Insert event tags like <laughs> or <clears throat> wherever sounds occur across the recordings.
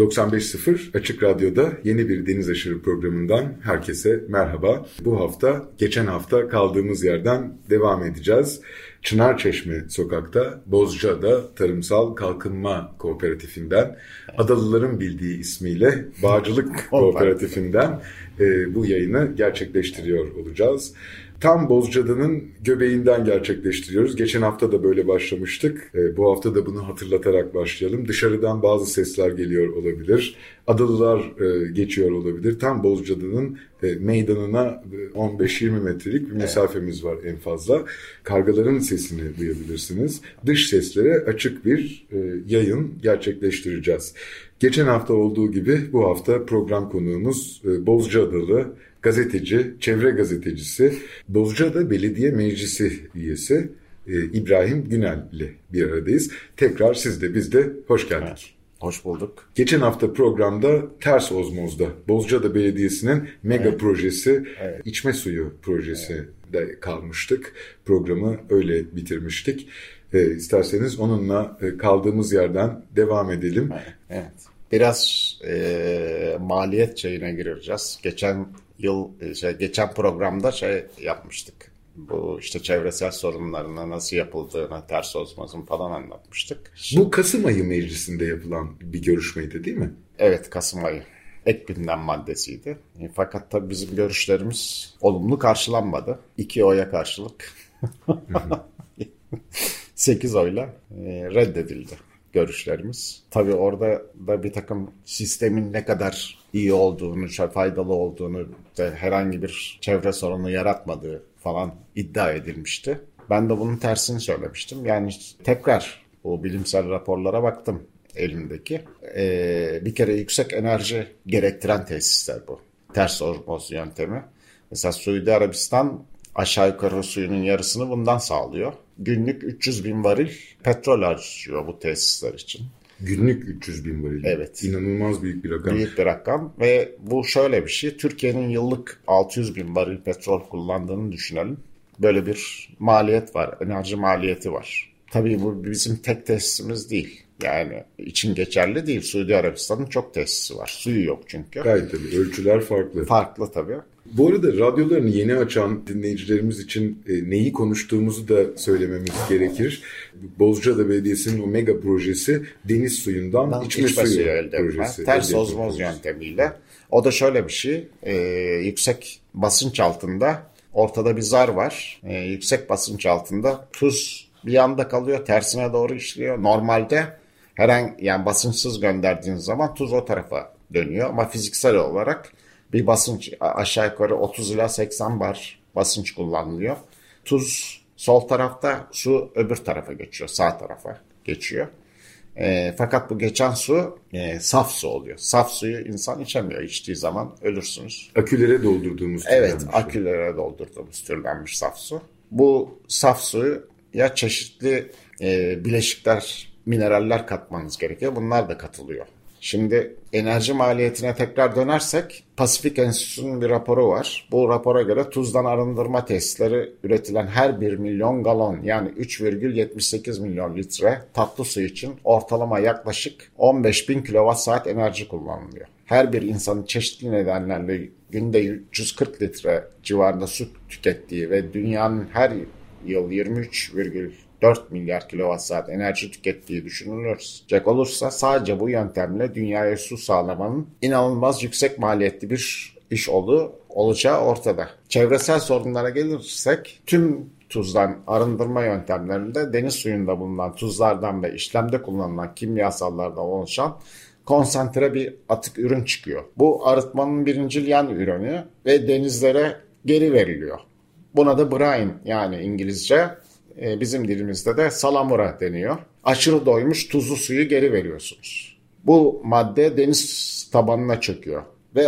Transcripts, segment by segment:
95.0 Açık Radyo'da yeni bir Deniz Aşırı programından herkese merhaba. Bu hafta geçen hafta kaldığımız yerden devam edeceğiz. Çınarçeşme sokakta Bozcaada Tarımsal Kalkınma Kooperatifinden Adalıların bildiği ismiyle Bağcılık <laughs> Kooperatifinden e, bu yayını gerçekleştiriyor olacağız. Tam Bozcaada'nın göbeğinden gerçekleştiriyoruz. Geçen hafta da böyle başlamıştık. E, bu hafta da bunu hatırlatarak başlayalım. Dışarıdan bazı sesler geliyor olabilir. Adalılar e, geçiyor olabilir. Tam Bozcaada'nın e, meydanına 15-20 metrelik bir mesafemiz var en fazla. Kargaların sesini duyabilirsiniz. Dış seslere açık bir e, yayın gerçekleştireceğiz. Geçen hafta olduğu gibi bu hafta program konuğumuz e, Bozcaadalı gazeteci, çevre gazetecisi, Bozcaada Belediye Meclisi üyesi e, İbrahim Günel ile bir aradayız. Tekrar siz de biz de hoş geldik. Hoş bulduk. Geçen hafta programda Ters Ozmoz'da Bozcaada Belediyesi'nin mega evet. projesi evet. içme suyu projesi evet. de kalmıştık. Programı öyle bitirmiştik. E, isterseniz onunla e, kaldığımız yerden devam edelim. Evet. Biraz e, maliyet şeyine gireceğiz. Geçen yıl e, şey, geçen programda şey yapmıştık. Bu işte çevresel sorunlarına nasıl yapıldığını, ters ozmozun falan anlatmıştık. Bu Kasım ayı meclisinde yapılan bir görüşmeydi değil mi? Evet Kasım ayı. Ek gündem maddesiydi. E, fakat tabii bizim görüşlerimiz olumlu karşılanmadı. İki oya karşılık. <laughs> Sekiz oyla e, reddedildi görüşlerimiz. Tabii orada da bir takım sistemin ne kadar iyi olduğunu, faydalı olduğunu, de herhangi bir çevre sorunu yaratmadığı falan iddia edilmişti. Ben de bunun tersini söylemiştim. Yani tekrar bu bilimsel raporlara baktım elimdeki. Ee, bir kere yüksek enerji gerektiren tesisler bu. Ters ozmoz yöntemi. Mesela Suudi Arabistan aşağı yukarı suyunun yarısını bundan sağlıyor. Günlük 300 bin varil petrol harcıyor bu tesisler için. Günlük 300 bin varil. Evet. İnanılmaz büyük bir rakam. Büyük bir rakam ve bu şöyle bir şey. Türkiye'nin yıllık 600 bin varil petrol kullandığını düşünelim. Böyle bir maliyet var. Enerji maliyeti var. Tabii bu bizim tek tesisimiz değil. Yani için geçerli değil. Suudi Arabistan'ın çok tesisi var. Suyu yok çünkü. Gayet tabii. Ölçüler farklı. Farklı tabii. Bu arada radyolarını yeni açan dinleyicilerimiz için e, neyi konuştuğumuzu da söylememiz gerekir. Bozcaada Belediyesi'nin o mega projesi deniz suyundan ben içme, içme suyu, elde projesi. Ters ozmoz yöntemiyle. O da şöyle bir şey. E, yüksek basınç altında ortada bir zar var. E, yüksek basınç altında tuz bir yanda kalıyor tersine doğru işliyor. Normalde herhangi yani basınçsız gönderdiğiniz zaman tuz o tarafa dönüyor ama fiziksel olarak bir basınç aşağı yukarı 30 ila 80 bar basınç kullanılıyor. Tuz sol tarafta, su öbür tarafa geçiyor, sağ tarafa geçiyor. E, fakat bu geçen su e, saf su oluyor. Saf suyu insan içemiyor. İçtiği zaman ölürsünüz. Akülere doldurduğumuz Evet, akülere doldurduğumuz türlenmiş saf su. Bu saf suyu ya çeşitli e, bileşikler, mineraller katmanız gerekiyor. Bunlar da katılıyor. Şimdi enerji maliyetine tekrar dönersek Pasifik Enstitüsü'nün bir raporu var. Bu rapora göre tuzdan arındırma tesisleri üretilen her 1 milyon galon yani 3,78 milyon litre tatlı su için ortalama yaklaşık 15 bin kilowatt enerji kullanılıyor. Her bir insanın çeşitli nedenlerle günde 340 litre civarında su tükettiği ve dünyanın her yıl 23, 4 milyar kilowatt saat enerji tükettiği düşünülürsek olursa sadece bu yöntemle dünyaya su sağlamanın inanılmaz yüksek maliyetli bir iş olduğu olacağı ortada. Çevresel sorunlara gelirsek tüm tuzdan arındırma yöntemlerinde deniz suyunda bulunan tuzlardan ve işlemde kullanılan kimyasallardan oluşan konsantre bir atık ürün çıkıyor. Bu arıtmanın birincil yan ürünü ve denizlere geri veriliyor. Buna da brine yani İngilizce e, bizim dilimizde de salamura deniyor. Aşırı doymuş tuzlu suyu geri veriyorsunuz. Bu madde deniz tabanına çöküyor ve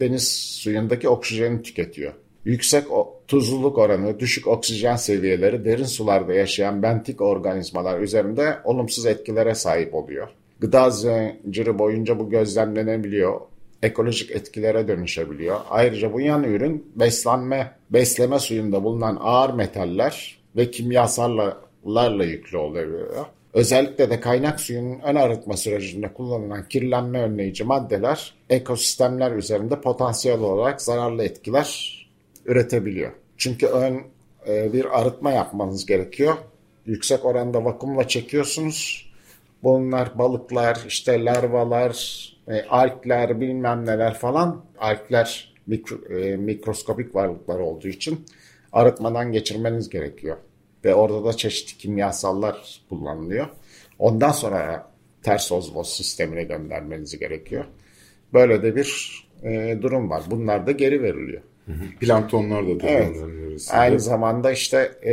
deniz suyundaki oksijeni tüketiyor. Yüksek tuzluluk oranı, düşük oksijen seviyeleri derin sularda yaşayan bentik organizmalar üzerinde olumsuz etkilere sahip oluyor. Gıda zinciri boyunca bu gözlemlenebiliyor. Ekolojik etkilere dönüşebiliyor. Ayrıca bu yan ürün beslenme, besleme suyunda bulunan ağır metaller ve kimyasallarla yüklü oluyor. Özellikle de kaynak suyunun ön arıtma sürecinde kullanılan kirlenme önleyici maddeler ekosistemler üzerinde potansiyel olarak zararlı etkiler üretebiliyor. Çünkü ön e, bir arıtma yapmanız gerekiyor. Yüksek oranda vakumla çekiyorsunuz. Bunlar balıklar, işte larvalar, e, alkler, bilmem neler falan. Alkler mikro, e, mikroskopik varlıklar olduğu için arıtmadan geçirmeniz gerekiyor. Ve orada da çeşitli kimyasallar kullanılıyor. Ondan sonra ters ozmoz sistemine göndermeniz gerekiyor. Böyle de bir e, durum var. Bunlar da geri veriliyor. Planktonlar da evet. Aynı zamanda işte e,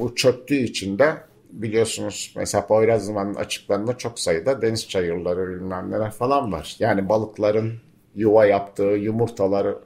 bu çöktüğü için de biliyorsunuz mesela Poyrazlıman'ın açıklarında çok sayıda deniz çayırları bilmem neler falan var. Yani balıkların yuva yaptığı yumurtaları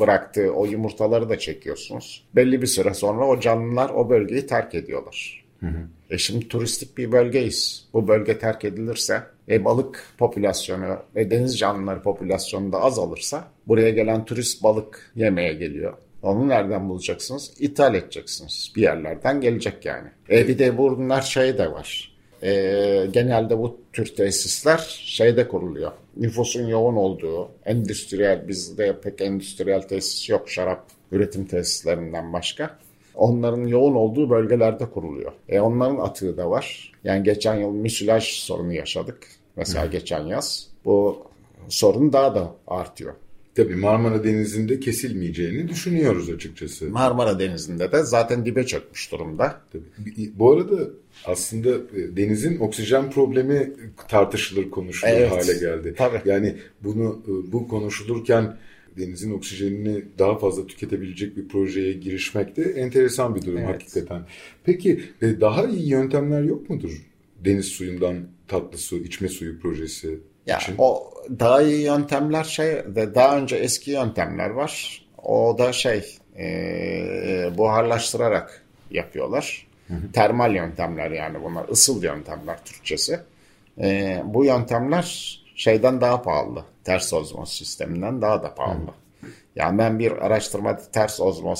bıraktığı o yumurtaları da çekiyorsunuz. Belli bir süre sonra o canlılar o bölgeyi terk ediyorlar. Hı hı. E şimdi turistik bir bölgeyiz. Bu bölge terk edilirse e, balık popülasyonu ve deniz canlıları popülasyonu da azalırsa buraya gelen turist balık yemeye geliyor. Onu nereden bulacaksınız? İthal edeceksiniz. Bir yerlerden gelecek yani. E bir de bunlar şey de var. E, genelde bu tür tesisler şeyde kuruluyor. Nüfusun yoğun olduğu, endüstriyel, bizde pek endüstriyel tesis yok şarap üretim tesislerinden başka onların yoğun olduğu bölgelerde kuruluyor. E onların atığı da var. Yani geçen yıl müsilaj sorunu yaşadık. Mesela geçen yaz. Bu sorun daha da artıyor. Tabii Marmara Denizi'nde kesilmeyeceğini düşünüyoruz açıkçası. Marmara Denizi'nde de zaten dibe çökmüş durumda. Tabii. Bu arada aslında e, denizin oksijen problemi tartışılır, konuşulur evet. hale geldi. Tabii. Yani bunu e, bu konuşulurken denizin oksijenini daha fazla tüketebilecek bir projeye girişmek de enteresan bir durum evet. hakikaten. Peki e, daha iyi yöntemler yok mudur? Deniz suyundan tatlı su, içme suyu projesi ya, için. O daha iyi yöntemler şey de daha önce eski yöntemler var. O da şey e, buharlaştırarak yapıyorlar. Hı hı. Termal yöntemler yani bunlar ısıl yöntemler Türkçesi. E, bu yöntemler şeyden daha pahalı. Ters ozmoz sisteminden daha da pahalı. Hı. Yani ben bir araştırmada ters ozmoz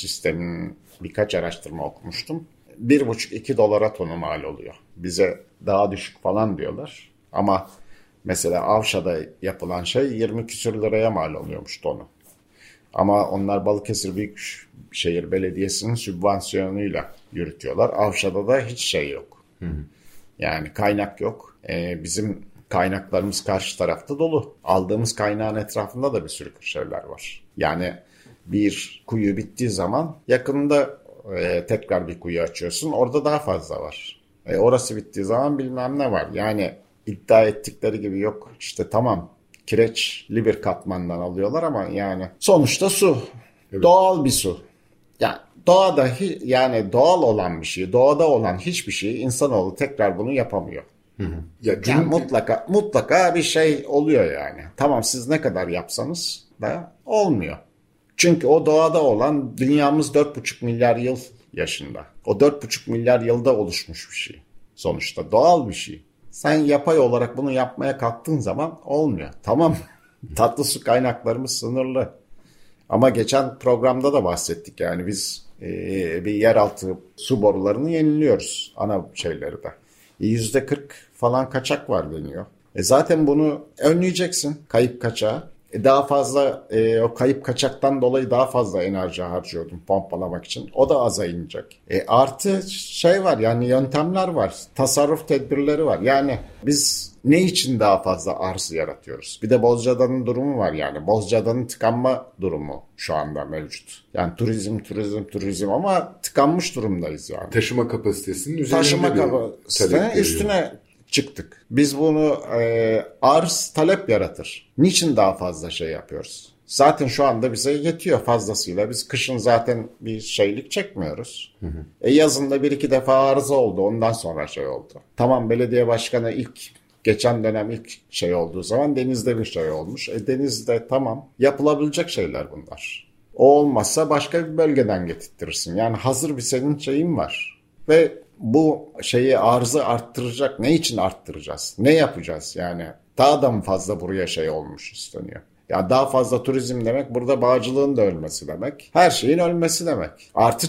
sisteminin birkaç araştırma okumuştum. Bir buçuk iki dolara tonu mal oluyor. Bize daha düşük falan diyorlar. Ama mesela Avşa'da yapılan şey 20 küsür liraya mal oluyormuş tonu. Ama onlar Balıkesir Büyükşehir Belediyesi'nin sübvansiyonuyla yürütüyorlar. Avşa'da da hiç şey yok. Hı hı. Yani kaynak yok. Ee, bizim kaynaklarımız karşı tarafta dolu. Aldığımız kaynağın etrafında da bir sürü şeyler var. Yani bir kuyu bittiği zaman yakında e, tekrar bir kuyu açıyorsun. Orada daha fazla var. E, orası bittiği zaman bilmem ne var. Yani iddia ettikleri gibi yok. İşte tamam kireçli bir katmandan alıyorlar ama yani sonuçta su. Evet. Doğal bir su. Yani doğada yani doğal olan bir şey, doğada olan hiçbir şey insanoğlu tekrar bunu yapamıyor. Hı hı. Ya gün... yani mutlaka mutlaka bir şey oluyor yani. Tamam siz ne kadar yapsanız da olmuyor. Çünkü o doğada olan dünyamız 4,5 milyar yıl yaşında. O 4,5 milyar yılda oluşmuş bir şey. Sonuçta doğal bir şey. Sen yapay olarak bunu yapmaya kalktığın zaman olmuyor. Tamam <laughs> tatlı su kaynaklarımız sınırlı. Ama geçen programda da bahsettik yani biz e, bir yeraltı su borularını yeniliyoruz ana şeyleri de. Yüzde 40 falan kaçak var deniyor. E zaten bunu önleyeceksin kayıp kaçağı. E daha fazla e, o kayıp kaçaktan dolayı daha fazla enerji harcıyordum pompalamak için. O da aza inecek. E artı şey var yani yöntemler var. Tasarruf tedbirleri var. Yani biz ne için daha fazla arz yaratıyoruz? Bir de Bozcaada'nın durumu var yani. Bozcaada'nın tıkanma durumu şu anda mevcut. Yani turizm, turizm, turizm ama tıkanmış durumdayız yani. Taşıma kapasitesinin üzerinde Taşıma kapasitesinin üstüne çıktık. Biz bunu e, arz talep yaratır. Niçin daha fazla şey yapıyoruz? Zaten şu anda bize yetiyor fazlasıyla. Biz kışın zaten bir şeylik çekmiyoruz. Hı hı. E yazında bir iki defa arıza oldu. Ondan sonra şey oldu. Tamam belediye başkanı ilk Geçen dönem ilk şey olduğu zaman denizde bir şey olmuş. E denizde tamam yapılabilecek şeyler bunlar. O olmazsa başka bir bölgeden getirtirsin. Yani hazır bir senin şeyin var. Ve bu şeyi arzı arttıracak ne için arttıracağız? Ne yapacağız yani? Daha da mı fazla buraya şey olmuş isteniyor? Ya daha fazla turizm demek burada bağcılığın da ölmesi demek. Her şeyin ölmesi demek. Artı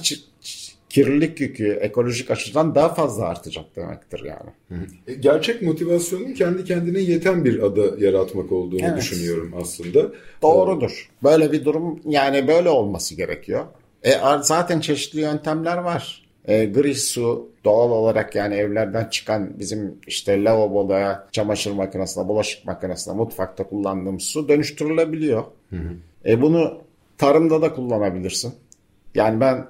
kirlilik yükü ekolojik açıdan daha fazla artacak demektir yani. E, gerçek motivasyonun kendi kendine yeten bir ada yaratmak olduğunu evet. düşünüyorum aslında. Doğrudur. Böyle bir durum yani böyle olması gerekiyor. E, zaten çeşitli yöntemler var. E, gri su doğal olarak yani evlerden çıkan bizim işte lavaboda, çamaşır makinesinde, bulaşık makinesinde, mutfakta kullandığımız su dönüştürülebiliyor. Hı hı. E, bunu tarımda da kullanabilirsin. Yani ben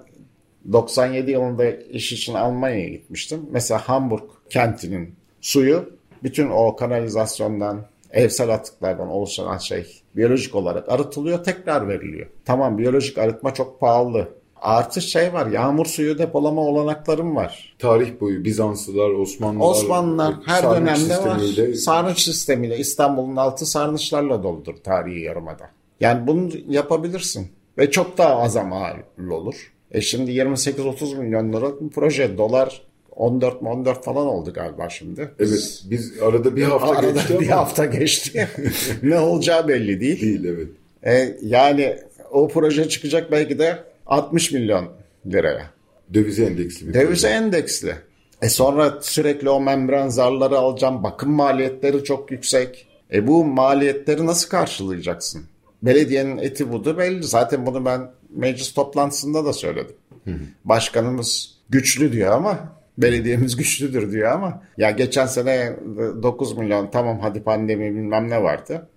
97 yılında iş için Almanya'ya gitmiştim. Mesela Hamburg kentinin suyu bütün o kanalizasyondan, evsel atıklardan oluşan şey biyolojik olarak arıtılıyor, tekrar veriliyor. Tamam biyolojik arıtma çok pahalı. Artı şey var, yağmur suyu depolama olanaklarım var. Tarih boyu Bizanslılar, Osmanlılar, Osmanlılar her dönemde var. Sarnıç sistemiyle İstanbul'un altı sarnıçlarla doludur tarihi yarımada. Yani bunu yapabilirsin ve çok daha az mal olur. E şimdi 28-30 milyon lira bir proje. Dolar 14 14 falan oldu galiba şimdi. Evet. Biz arada bir hafta arada geçti bir ama. hafta geçti. <laughs> ne olacağı belli değil. Değil evet. E, yani o proje çıkacak belki de 60 milyon liraya. Dövize endeksli bir Dövize proje. endeksli. E sonra sürekli o membran zarları alacağım. Bakım maliyetleri çok yüksek. E bu maliyetleri nasıl karşılayacaksın? Belediyenin eti budu belli. Zaten bunu ben meclis toplantısında da söyledim. Hı hı. Başkanımız güçlü diyor ama belediyemiz güçlüdür diyor ama ya geçen sene 9 milyon tamam hadi pandemi bilmem ne vardı.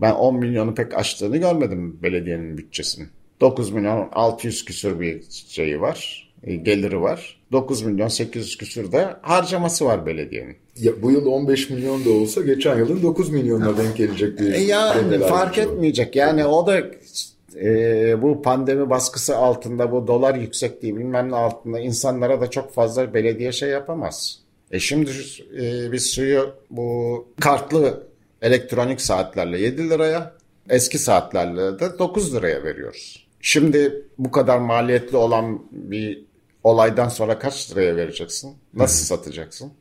Ben 10 milyonu pek aştığını görmedim belediyenin bütçesinin. 9 milyon 600 küsür bir şeyi var, e, geliri var. 9 milyon 800 küsür de harcaması var belediyenin. Ya, bu yıl 15 milyon da olsa geçen yılın 9 milyonuna denk gelecek bir e ya fark etmeyecek. Yani o da e, bu pandemi baskısı altında bu dolar yüksekliği bilmem ne altında insanlara da çok fazla belediye şey yapamaz. E şimdi e, biz suyu bu kartlı elektronik saatlerle 7 liraya eski saatlerle de 9 liraya veriyoruz. Şimdi bu kadar maliyetli olan bir olaydan sonra kaç liraya vereceksin? Nasıl satacaksın?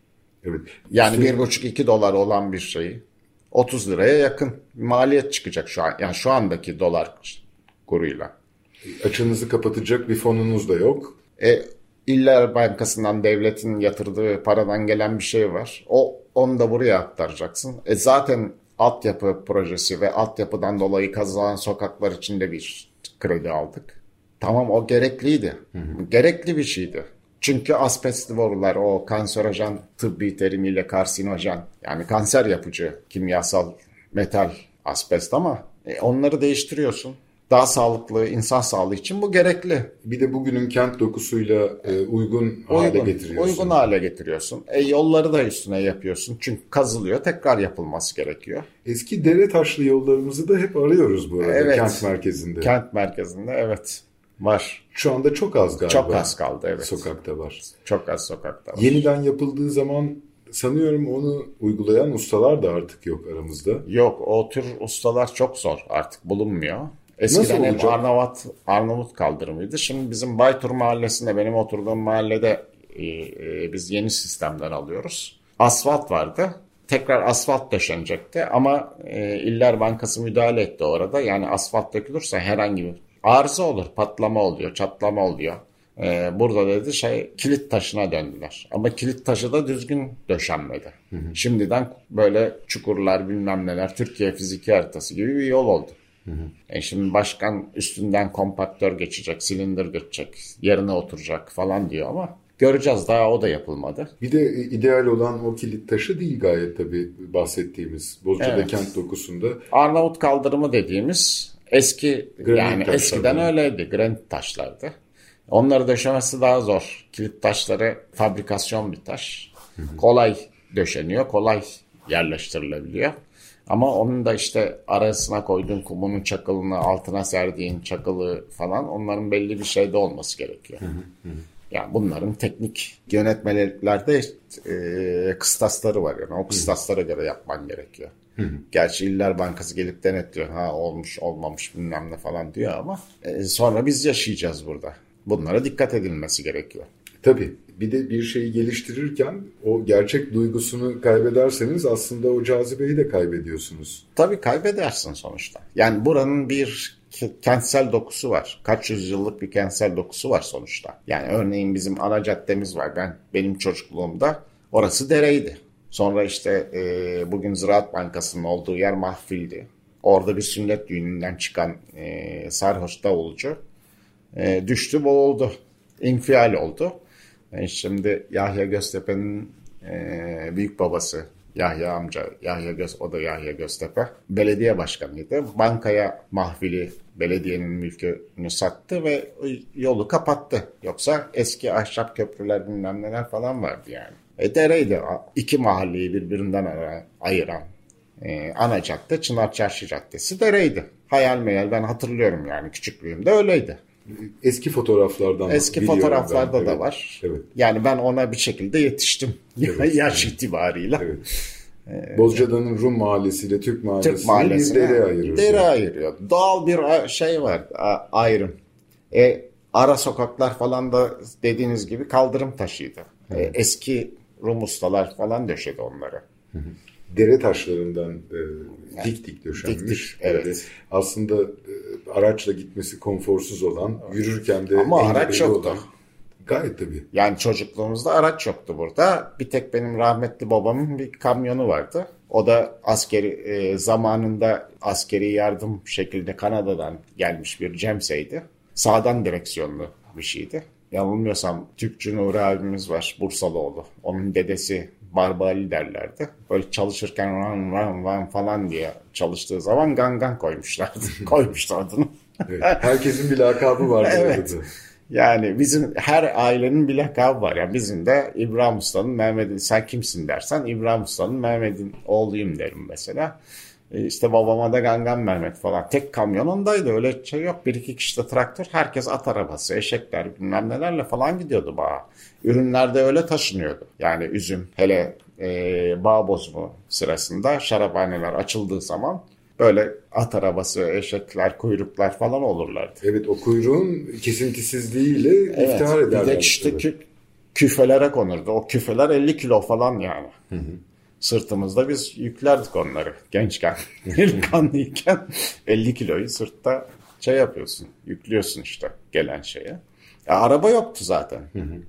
Evet. Yani bir buçuk iki dolar olan bir şeyi 30 liraya yakın maliyet çıkacak şu an. Yani şu andaki dolar kuruyla. Açınızı kapatacak bir fonunuz da yok. E, İller Bankası'ndan devletin yatırdığı paradan gelen bir şey var. O onu da buraya aktaracaksın. E zaten altyapı projesi ve altyapıdan dolayı kazılan sokaklar içinde bir kredi aldık. Tamam o gerekliydi. Hı hı. Gerekli bir şeydi. Çünkü asbestli borular o kanserojen tıbbi terimiyle karsinojen yani kanser yapıcı kimyasal metal asbest ama e, onları değiştiriyorsun daha sağlıklı insan sağlığı için bu gerekli. Bir de bugünün kent dokusuyla e, uygun, uygun hale getiriyorsun. Uygun hale getiriyorsun. E, yolları da üstüne yapıyorsun. Çünkü kazılıyor. Tekrar yapılması gerekiyor. Eski dere taşlı yollarımızı da hep arıyoruz bu arada evet, kent merkezinde. Kent merkezinde evet. Var. Şu anda çok az galiba. Çok az kaldı evet. Sokakta var. Çok az sokakta var. Yeniden yapıldığı zaman sanıyorum onu uygulayan ustalar da artık yok aramızda. Yok o tür ustalar çok zor artık bulunmuyor. Eskiden hep Arnavut, Arnavut kaldırımıydı. Şimdi bizim Baytur mahallesinde benim oturduğum mahallede e, e, biz yeni sistemden alıyoruz. Asfalt vardı. Tekrar asfalt döşenecekti ama e, İller Bankası müdahale etti orada. Yani asfalt dökülürse herhangi bir arıza olur, patlama oluyor, çatlama oluyor. Ee, burada dedi şey kilit taşına döndüler. Ama kilit taşı da düzgün döşenmedi. Hı hı. Şimdiden böyle çukurlar bilmem neler Türkiye fiziki haritası gibi bir yol oldu. Hı hı. E şimdi başkan üstünden kompaktör geçecek, silindir geçecek, yerine oturacak falan diyor ama göreceğiz daha o da yapılmadı. Bir de ideal olan o kilit taşı değil gayet tabii bahsettiğimiz Bozcaada evet. kent dokusunda. Arnavut kaldırımı dediğimiz eski granit yani eskiden öyleydi granit taşlardı. Onları döşemesi daha zor. Kilit taşları fabrikasyon bir taş. Hı hı. Kolay döşeniyor, kolay yerleştirilebiliyor. Ama onun da işte arasına koyduğun kumunun çakılını, altına serdiğin çakılı falan onların belli bir şeyde olması gerekiyor. Hı hı hı. Yani bunların teknik yönetmelerde e, kıstasları var. Yani o kıstaslara göre yapman gerekiyor. Gerçi İller Bankası gelip denetliyor. Ha olmuş olmamış bilmem ne falan diyor ama e, sonra biz yaşayacağız burada. Bunlara dikkat edilmesi gerekiyor. Tabii. Bir de bir şeyi geliştirirken o gerçek duygusunu kaybederseniz aslında o cazibeyi de kaybediyorsunuz. Tabii kaybedersin sonuçta. Yani buranın bir kentsel dokusu var. Kaç yüzyıllık bir kentsel dokusu var sonuçta. Yani örneğin bizim ana caddemiz var. Ben benim çocukluğumda orası dereydi. Sonra işte e, bugün Ziraat Bankası'nın olduğu yer mahfildi. Orada bir sünnet düğününden çıkan e, sarhoş davulcu e, düştü boğuldu. İnfial oldu. E, şimdi Yahya Göztepe'nin e, büyük babası Yahya amca, Yahya Göz, o da Yahya Göztepe. Belediye başkanıydı. Bankaya mahvili belediyenin mülkünü sattı ve yolu kapattı. Yoksa eski ahşap köprüler bilmem neler falan vardı yani. E dereydi. iki mahalleyi birbirinden ayıran e, ana cadde Çınar Çarşı Caddesi dereydi. Hayal meyal ben hatırlıyorum yani küçüklüğümde öyleydi. Eski fotoğraflardan Eski fotoğraflarda ben. da evet. var. Evet. Yani ben ona bir şekilde yetiştim. <laughs> Evet. Yaş itibarıyla. Evet. Bozcaada'nın Rum Mahallesi ile Türk Mahallesi Türk Mahallesi bir dere ayırıyor. Dere ayırıyor. Doğal bir şey var ayrım. E, ara sokaklar falan da dediğiniz gibi kaldırım taşıydı. E, eski Rum ustalar falan döşedi onları. Dere taşlarından e, dik dik döşenmiş. Dik dik, evet. Böyle aslında e, araçla gitmesi konforsuz olan, yürürken de Ama araç yoktu. Olan, Gayet tabii. Yani çocukluğumuzda araç yoktu burada. Bir tek benim rahmetli babamın bir kamyonu vardı. O da askeri e, zamanında askeri yardım şekilde Kanada'dan gelmiş bir Cemse'ydi. Sağdan direksiyonlu bir şeydi. Yanılmıyorsam Türkçü Nuri abimiz var Bursalıoğlu. Onun dedesi Barbali derlerdi. Böyle çalışırken ran ran ran falan diye çalıştığı zaman gangan koymuşlardı. <laughs> Koymuşlar adını. evet, herkesin bir lakabı vardı. <laughs> evet. Yani bizim her ailenin bir lakabı var. Yani bizim de İbrahim Usta'nın Mehmet'in sen kimsin dersen İbrahim Usta'nın Mehmet'in oğluyum derim mesela. E, işte babama da Gangan Mehmet falan. Tek kamyon ondaydı öyle şey yok. Bir iki kişi de traktör. Herkes at arabası, eşekler bilmem nelerle falan gidiyordu bağa. Ürünler de öyle taşınıyordu. Yani üzüm hele e, bağ bozumu sırasında şaraphaneler açıldığı zaman böyle at arabası, eşekler, kuyruklar falan olurlardı. Evet o kuyruğun kesintisizliğiyle evet, iftihar ederler. Bir de işte kü, küfelere konurdu. O küfeler 50 kilo falan yani. Hı hı. Sırtımızda biz yüklerdik onları gençken. <laughs> Delikanlıyken 50 kiloyu sırtta şey yapıyorsun, yüklüyorsun işte gelen şeye. Ya, araba yoktu zaten. Hı hı.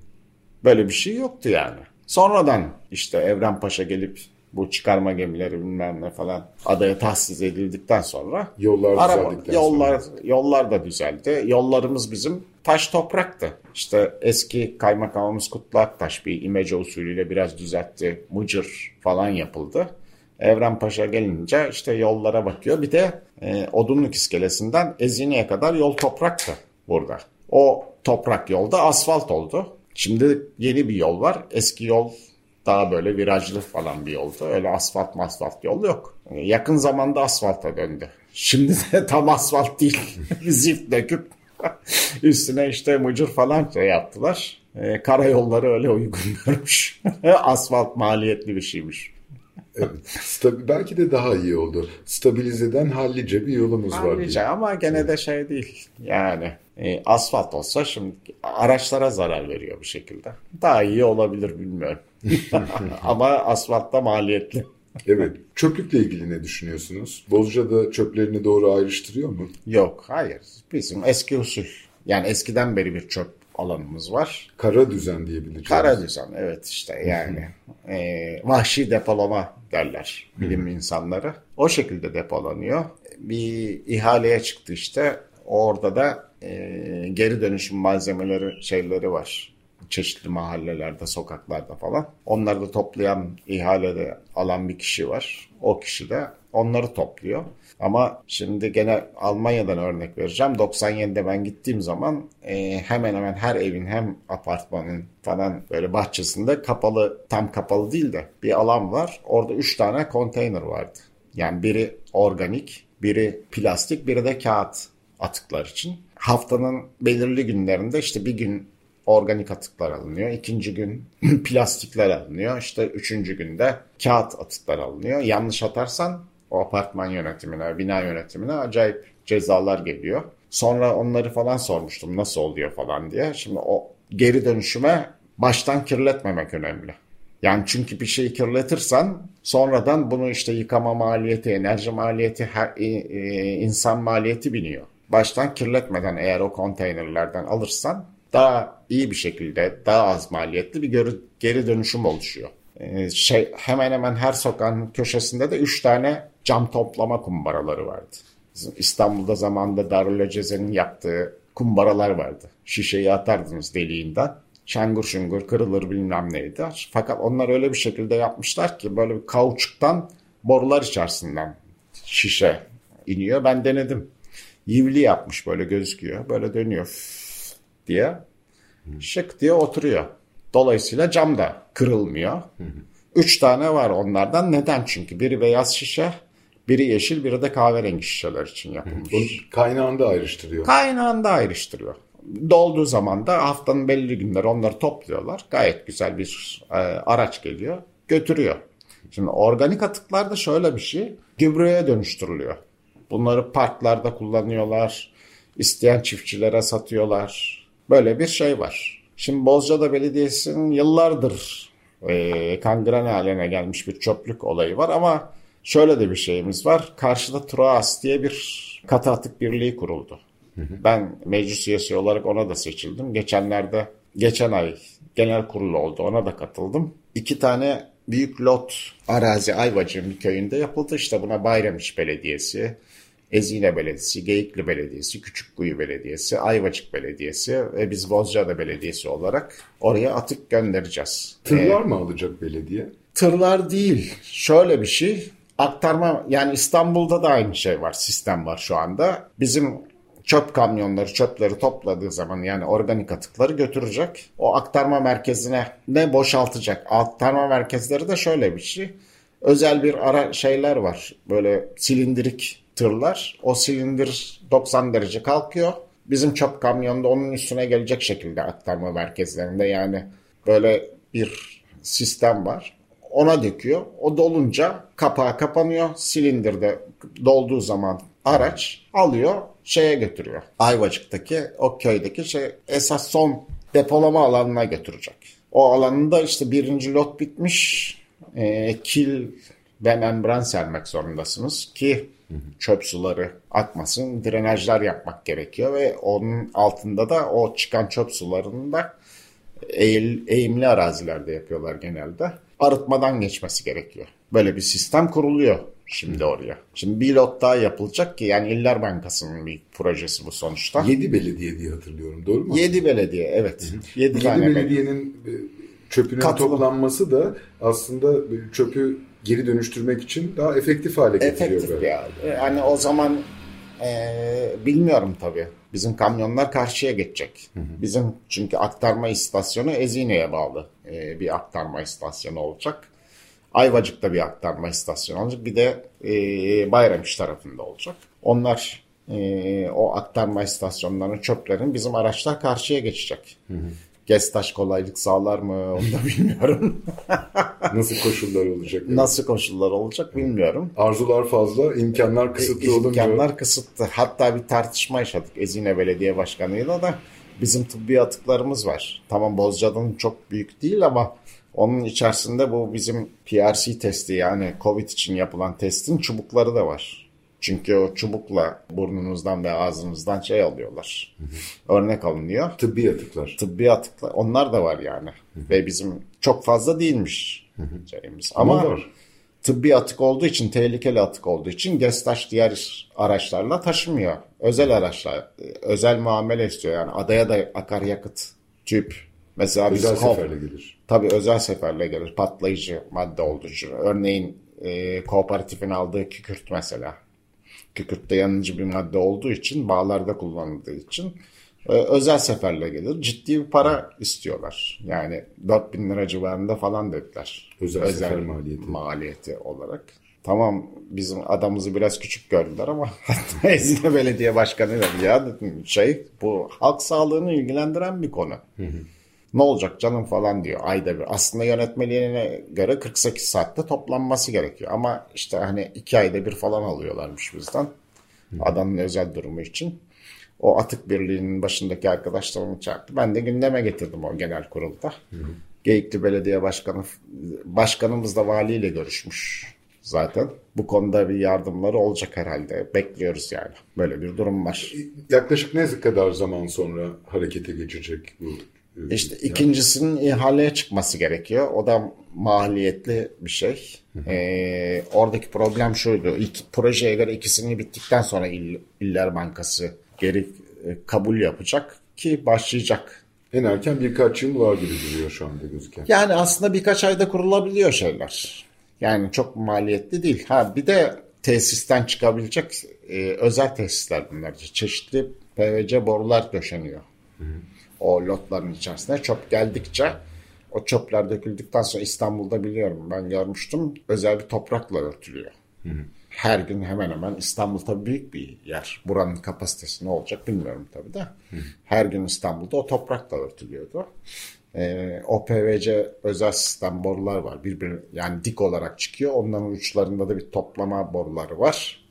Böyle bir şey yoktu yani. Sonradan işte Evren Paşa gelip bu çıkarma gemileri bilmem ne falan adaya tahsis edildikten sonra yollar araba, yollar sonra. yollar da düzeldi. Yollarımız bizim taş topraktı. İşte eski kaymakamımız Kutlu Aktaş bir imece usulüyle biraz düzeltti. Mucır falan yapıldı. Evren Paşa gelince işte yollara bakıyor. Bir de e, Odunluk iskelesinden Ezine'ye kadar yol topraktı burada. O toprak yolda asfalt oldu. Şimdi yeni bir yol var. Eski yol daha böyle virajlı falan bir yoldu. Öyle asfalt masfalt yol yok. Yakın zamanda asfalta döndü. Şimdi de <laughs> tam asfalt değil. <laughs> Zift döküp <laughs> üstüne işte mıcır falan şey yaptılar. E, karayolları öyle uygun görmüş. <laughs> asfalt maliyetli bir şeymiş. Evet. Belki de daha iyi oldu. Stabilizeden hallice bir yolumuz hallice, var. Hallice ama gene de şey değil. Yani e, asfalt olsa şimdi araçlara zarar veriyor bu şekilde. Daha iyi olabilir bilmiyorum. <laughs> ama asfaltta maliyetli. Evet. Çöplükle ilgili ne düşünüyorsunuz? Bozca'da çöplerini doğru ayrıştırıyor mu? Yok, hayır. Bizim eski usul. Yani eskiden beri bir çöp alanımız var. Kara düzen diyebiliriz. Kara düzen evet işte yani e, vahşi depolama derler bilim insanları. O şekilde depolanıyor. Bir ihaleye çıktı işte. Orada da e, geri dönüşüm malzemeleri şeyleri var. Çeşitli mahallelerde, sokaklarda falan. Onları da toplayan, ihalede alan bir kişi var. O kişi de onları topluyor. Ama şimdi gene Almanya'dan örnek vereceğim. 97'de ben gittiğim zaman e, hemen hemen her evin hem apartmanın falan böyle bahçesinde kapalı tam kapalı değil de bir alan var. Orada 3 tane konteyner vardı. Yani biri organik, biri plastik, biri de kağıt atıklar için. Haftanın belirli günlerinde işte bir gün organik atıklar alınıyor. İkinci gün <clears throat> plastikler alınıyor. İşte üçüncü günde kağıt atıklar alınıyor. Yanlış atarsan o apartman yönetimine, bina yönetimine acayip cezalar geliyor. Sonra onları falan sormuştum nasıl oluyor falan diye. Şimdi o geri dönüşüme baştan kirletmemek önemli. Yani çünkü bir şeyi kirletirsen sonradan bunu işte yıkama maliyeti, enerji maliyeti, her, e, e, insan maliyeti biniyor. Baştan kirletmeden eğer o konteynerlerden alırsan daha iyi bir şekilde, daha az maliyetli bir geri, geri dönüşüm oluşuyor. Ee, şey hemen hemen her sokağın köşesinde de 3 tane cam toplama kumbaraları vardı. İstanbul'da zamanında Darül Ceze'nin yaptığı kumbaralar vardı. Şişeyi atardınız deliğinden. Şangur şungur kırılır bilmem neydi. Fakat onlar öyle bir şekilde yapmışlar ki böyle bir kauçuktan borular içerisinden şişe iniyor. Ben denedim. Yivli yapmış böyle gözüküyor. Böyle dönüyor diye. Şık diye oturuyor. Dolayısıyla cam da kırılmıyor. Üç tane var onlardan. Neden? Çünkü biri beyaz şişe, biri yeşil, biri de kahverengi şişeler için yapılmış. Kaynağında ayrıştırıyor. Kaynağında ayrıştırıyor. Dolduğu zaman da haftanın belli günleri onları topluyorlar. Gayet güzel bir e, araç geliyor, götürüyor. Şimdi organik atıklar da şöyle bir şey, gübreye dönüştürülüyor. Bunları parklarda kullanıyorlar, isteyen çiftçilere satıyorlar. Böyle bir şey var. Şimdi Bozcaada Belediyesi'nin yıllardır e, kangren haline gelmiş bir çöplük olayı var ama şöyle de bir şeyimiz var. Karşıda Truas diye bir katı atık birliği kuruldu. Ben meclis üyesi olarak ona da seçildim. Geçenlerde, geçen ay genel kurulu oldu. Ona da katıldım. İki tane büyük lot arazi Ayvacık'ın köyünde yapıldı. İşte buna Bayramiç Belediyesi, Ezine Belediyesi, Geyikli Belediyesi, Küçükkuyu Belediyesi, Ayvacık Belediyesi ve biz Bozcaada Belediyesi olarak oraya atık göndereceğiz. Tırlar mı alacak belediye? Tırlar değil. Şöyle bir şey. Aktarma yani İstanbul'da da aynı şey var. Sistem var şu anda. Bizim çöp kamyonları çöpleri topladığı zaman yani organik atıkları götürecek. O aktarma merkezine ne boşaltacak. Aktarma merkezleri de şöyle bir şey. Özel bir ara şeyler var. Böyle silindirik tırlar. O silindir 90 derece kalkıyor. Bizim çöp kamyonda onun üstüne gelecek şekilde aktarma merkezlerinde yani böyle bir sistem var. Ona döküyor. O dolunca kapağı kapanıyor. Silindirde dolduğu zaman araç alıyor şeye götürüyor. Ayvacık'taki o köydeki şey esas son depolama alanına götürecek. O alanında işte birinci lot bitmiş. E, kil ve membran sermek zorundasınız ki çöp suları akmasın. Drenajlar yapmak gerekiyor ve onun altında da o çıkan çöp sularını da eğil, eğimli arazilerde yapıyorlar genelde. Arıtmadan geçmesi gerekiyor. Böyle bir sistem kuruluyor şimdi oraya. Şimdi bir lot daha yapılacak ki yani İller Bankası'nın bir projesi bu sonuçta. 7 belediye diye hatırlıyorum doğru mu? 7 belediye evet. 7 7 tane belediye. belediyenin e, çöpünün Katılım. toplanması da aslında çöpü geri dönüştürmek için daha efektif hale getiriyor. Efektif böyle. ya. Yani o zaman e, bilmiyorum tabii. Bizim kamyonlar karşıya geçecek. Bizim çünkü aktarma istasyonu Ezine'ye bağlı e, bir aktarma istasyonu olacak. Ayvacık'ta bir aktarma istasyonu olacak. Bir de e, Bayramış tarafında olacak. Onlar e, o aktarma istasyonlarının çöplerin bizim araçlar karşıya geçecek. Gestaş kolaylık sağlar mı onu da <laughs> bilmiyorum. Nasıl koşullar olacak? Nasıl koşullar olacak bilmiyorum. Arzular fazla, imkanlar kısıtlı olunca. İmkanlar kısıtlı. Hatta bir tartışma yaşadık Ezine Belediye Başkanı'yla da bizim tıbbi atıklarımız var. Tamam Bozcaada'nın çok büyük değil ama onun içerisinde bu bizim PRC testi yani COVID için yapılan testin çubukları da var. Çünkü o çubukla burnunuzdan ve ağzınızdan şey alıyorlar. Örnek alınıyor. Tıbbi atıklar. Tıbbi atıklar onlar da var yani. Ve bizim çok fazla değilmiş şeyimiz. Ama, Ama var. tıbbi atık olduğu için, tehlikeli atık olduğu için GESTAŞ diğer araçlarla taşımıyor. Özel araçlar, özel muamele istiyor. Yani adaya da akaryakıt, tüp. Mesela biz Özel kol- seferle gelir. Tabii özel seferle gelir. Patlayıcı madde olduğu için. Örneğin e, kooperatifin aldığı kükürt mesela. Kükürtte yanıcı bir madde olduğu için, bağlarda kullanıldığı için e, özel seferle gelir. Ciddi bir para istiyorlar. Yani 4000 lira civarında falan dediler. Özel sefer maliyeti. maliyeti olarak. tamam bizim adamımızı biraz küçük gördüler ama <laughs> hatta Ezine Belediye Başkanı dedi ya şey bu halk sağlığını ilgilendiren bir konu. Ne olacak canım falan diyor ayda bir. Aslında yönetmeliğine göre 48 saatte toplanması gerekiyor. Ama işte hani iki ayda bir falan alıyorlarmış bizden. Adanın özel durumu için. O atık birliğinin başındaki arkadaşlarımı çağırdı. Ben de gündeme getirdim o genel kurulda. Geyikli Belediye Başkanı, başkanımız da valiyle görüşmüş zaten. Bu konuda bir yardımları olacak herhalde. Bekliyoruz yani. Böyle bir durum var. Yaklaşık ne kadar zaman sonra harekete geçecek bu? E, İşte ikincisinin ihaleye çıkması gerekiyor. O da maliyetli bir şey. Ee, oradaki problem şuydu. İlk projeye göre ikisini bittikten sonra İll- İller Bankası geri e, kabul yapacak ki başlayacak. En erken birkaç yıl var gibi duruyor şu anda gözüken. Yani aslında birkaç ayda kurulabiliyor şeyler. Yani çok maliyetli değil. Ha bir de tesisten çıkabilecek e, özel tesisler bunlar. Çeşitli PVC borular döşeniyor. O lotların içerisine çöp geldikçe o çöpler döküldükten sonra İstanbul'da biliyorum ben görmüştüm özel bir toprakla örtülüyor. Her gün hemen hemen İstanbul tabii büyük bir yer. Buranın kapasitesi ne olacak bilmiyorum tabii de. Her gün İstanbul'da o toprakla örtülüyordu. Ee, o PVC özel sistem borular var. Birbiri yani dik olarak çıkıyor. Onların uçlarında da bir toplama boruları var.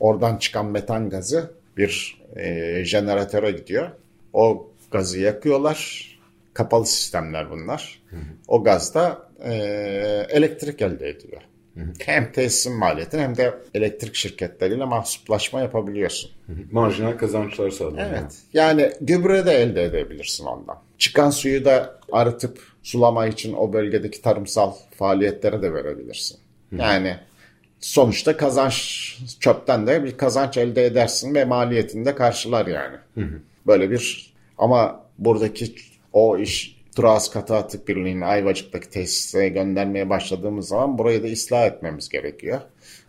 Oradan çıkan metan gazı bir e, jeneratöre gidiyor. O gazı yakıyorlar. Kapalı sistemler bunlar. O gazda e, elektrik elde ediyor. Hem tesisin maliyetini hem de elektrik şirketleriyle mahsuplaşma yapabiliyorsun. Marjinal kazançlar sağlanıyor. Evet. Yani gübre de elde edebilirsin ondan. Çıkan suyu da arıtıp sulama için o bölgedeki tarımsal faaliyetlere de verebilirsin. Yani sonuçta kazanç çöpten de bir kazanç elde edersin ve maliyetini de karşılar yani. Böyle bir ama buradaki o iş Turas Katı Atık Birliği'nin Ayvacık'taki tesise göndermeye başladığımız zaman burayı da ıslah etmemiz gerekiyor.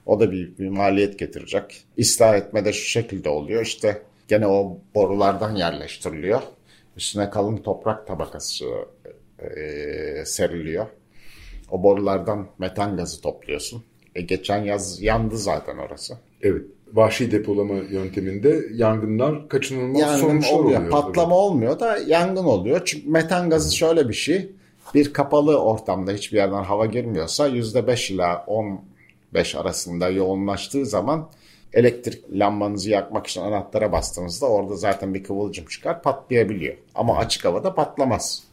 O da bir, bir maliyet getirecek. İslah etmede şu şekilde oluyor. İşte gene o borulardan yerleştiriliyor. Üstüne kalın toprak tabakası e, seriliyor. O borulardan metan gazı topluyorsun. E, geçen yaz yandı zaten orası. Evet. Vahşi depolama yönteminde yangınlar kaçınılmaz Yangın sonuçlar oluyor. oluyor. Patlama olmuyor da yangın oluyor. Çünkü metan gazı şöyle bir şey. Bir kapalı ortamda hiçbir yerden hava girmiyorsa %5 ila 15 arasında yoğunlaştığı zaman elektrik lambanızı yakmak için anahtara bastığınızda orada zaten bir kıvılcım çıkar patlayabiliyor. Ama açık havada patlamaz.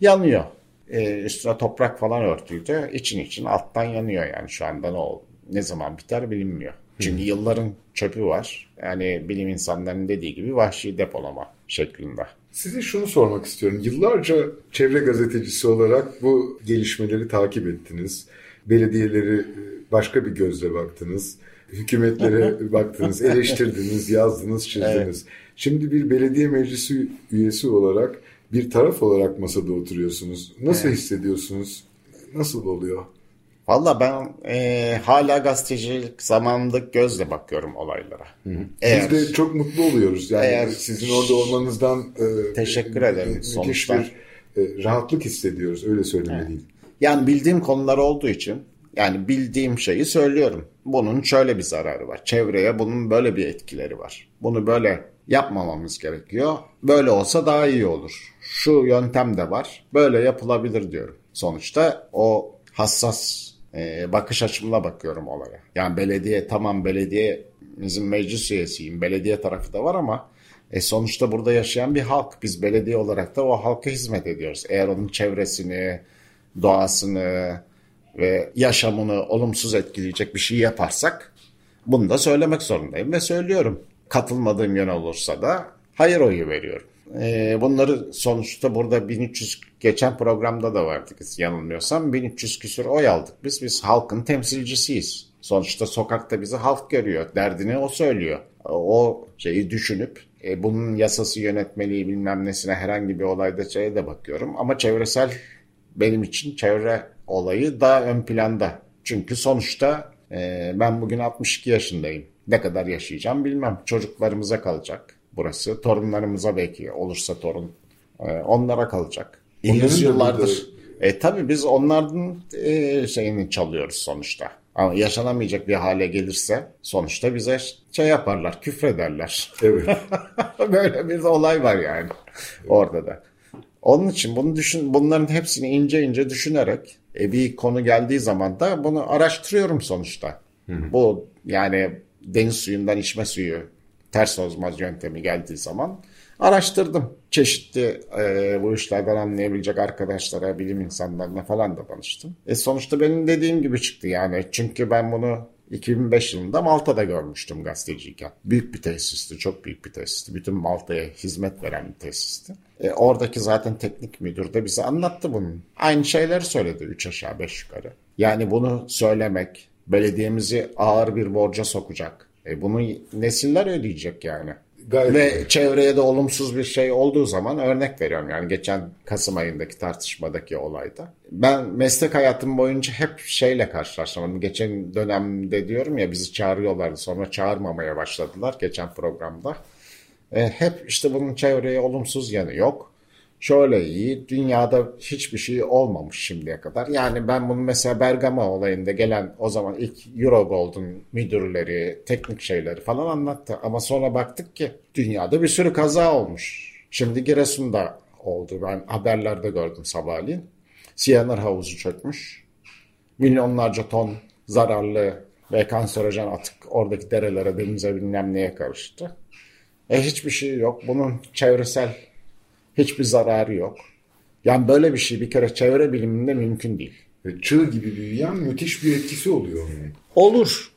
Yanıyor. Ee, üstüne toprak falan örtüldü. İçin için alttan yanıyor yani şu anda ne oldu? Ne zaman biter bilinmiyor. Çünkü yılların çöpü var. Yani bilim insanlarının dediği gibi vahşi depolama şeklinde. Size şunu sormak istiyorum. Yıllarca çevre gazetecisi olarak bu gelişmeleri takip ettiniz. Belediyeleri başka bir gözle baktınız. Hükümetlere <laughs> baktınız, eleştirdiniz, yazdınız, çizdiniz. Şimdi bir belediye meclisi üyesi olarak bir taraf olarak masada oturuyorsunuz. Nasıl hissediyorsunuz? Nasıl oluyor? Valla ben e, hala gazetecilik zamanında gözle bakıyorum olaylara. Eğer, Biz de çok mutlu oluyoruz. Yani Eğer- sizin orada olmanızdan e, Teşekkür ederim Müthiş sonuçta. bir e, rahatlık hissediyoruz. Öyle söylemeliyim. Yani bildiğim konular olduğu için yani bildiğim şeyi söylüyorum. Bunun şöyle bir zararı var. Çevreye bunun böyle bir etkileri var. Bunu böyle yapmamamız gerekiyor. Böyle olsa daha iyi olur. Şu yöntem de var. Böyle yapılabilir diyorum. Sonuçta o hassas e, bakış açımla bakıyorum olaya. Yani belediye tamam belediyemizin meclis üyesiyim. Belediye tarafı da var ama e sonuçta burada yaşayan bir halk. Biz belediye olarak da o halka hizmet ediyoruz. Eğer onun çevresini, doğasını ve yaşamını olumsuz etkileyecek bir şey yaparsak bunu da söylemek zorundayım ve söylüyorum. Katılmadığım yön olursa da hayır oyu veriyorum. Ee, bunları sonuçta burada 1300 geçen programda da vardık yanılmıyorsam 1300 küsur oy aldık biz. Biz halkın temsilcisiyiz. Sonuçta sokakta bizi halk görüyor. Derdini o söylüyor. O şeyi düşünüp e, bunun yasası yönetmeliği bilmem nesine herhangi bir olayda şeye de bakıyorum. Ama çevresel benim için çevre olayı daha ön planda. Çünkü sonuçta e, ben bugün 62 yaşındayım. Ne kadar yaşayacağım bilmem. Çocuklarımıza kalacak burası. Torunlarımıza belki olursa torun. e, onlara kalacak. Yüzyıllardır. E tabii biz onların e, şeyini çalıyoruz sonuçta. Ama yaşanamayacak bir hale gelirse sonuçta bize şey yaparlar, küfrederler. Evet. <laughs> Böyle bir olay var yani orada da. Onun için bunu düşün, bunların hepsini ince ince düşünerek e, bir konu geldiği zaman da bunu araştırıyorum sonuçta. Bu yani deniz suyundan içme suyu ters ozmoz yöntemi geldiği zaman araştırdım. Çeşitli e, bu işlerden anlayabilecek arkadaşlara, bilim insanlarına falan da danıştım. E, sonuçta benim dediğim gibi çıktı yani. Çünkü ben bunu 2005 yılında Malta'da görmüştüm gazeteciyken. Büyük bir tesisti, çok büyük bir tesisti. Bütün Malta'ya hizmet veren bir tesisti. E, oradaki zaten teknik müdür de bize anlattı bunun. Aynı şeyleri söyledi 3 aşağı 5 yukarı. Yani bunu söylemek belediyemizi ağır bir borca sokacak. E, bunu nesiller ödeyecek yani. Gayet Ve çevreye de olumsuz bir şey olduğu zaman örnek veriyorum. Yani geçen Kasım ayındaki tartışmadaki olayda. Ben meslek hayatım boyunca hep şeyle karşılaştım. Geçen dönemde diyorum ya bizi çağırıyorlardı sonra çağırmamaya başladılar geçen programda. E, hep işte bunun çevreye olumsuz yanı yok. Şöyle iyi, dünyada hiçbir şey olmamış şimdiye kadar. Yani ben bunu mesela Bergama olayında gelen o zaman ilk Eurogold'un müdürleri, teknik şeyleri falan anlattı. Ama sonra baktık ki dünyada bir sürü kaza olmuş. Şimdi Giresun'da oldu. Ben haberlerde gördüm sabahleyin. Siyanür havuzu çökmüş. Milyonlarca ton zararlı ve kanserojen atık oradaki derelere, denize bilmem neye karıştı. E hiçbir şey yok. Bunun çevresel hiçbir zararı yok. Yani böyle bir şey bir kere çevre biliminde mümkün değil. Ve Çığ gibi büyüyen müthiş bir etkisi oluyor onun. Olur.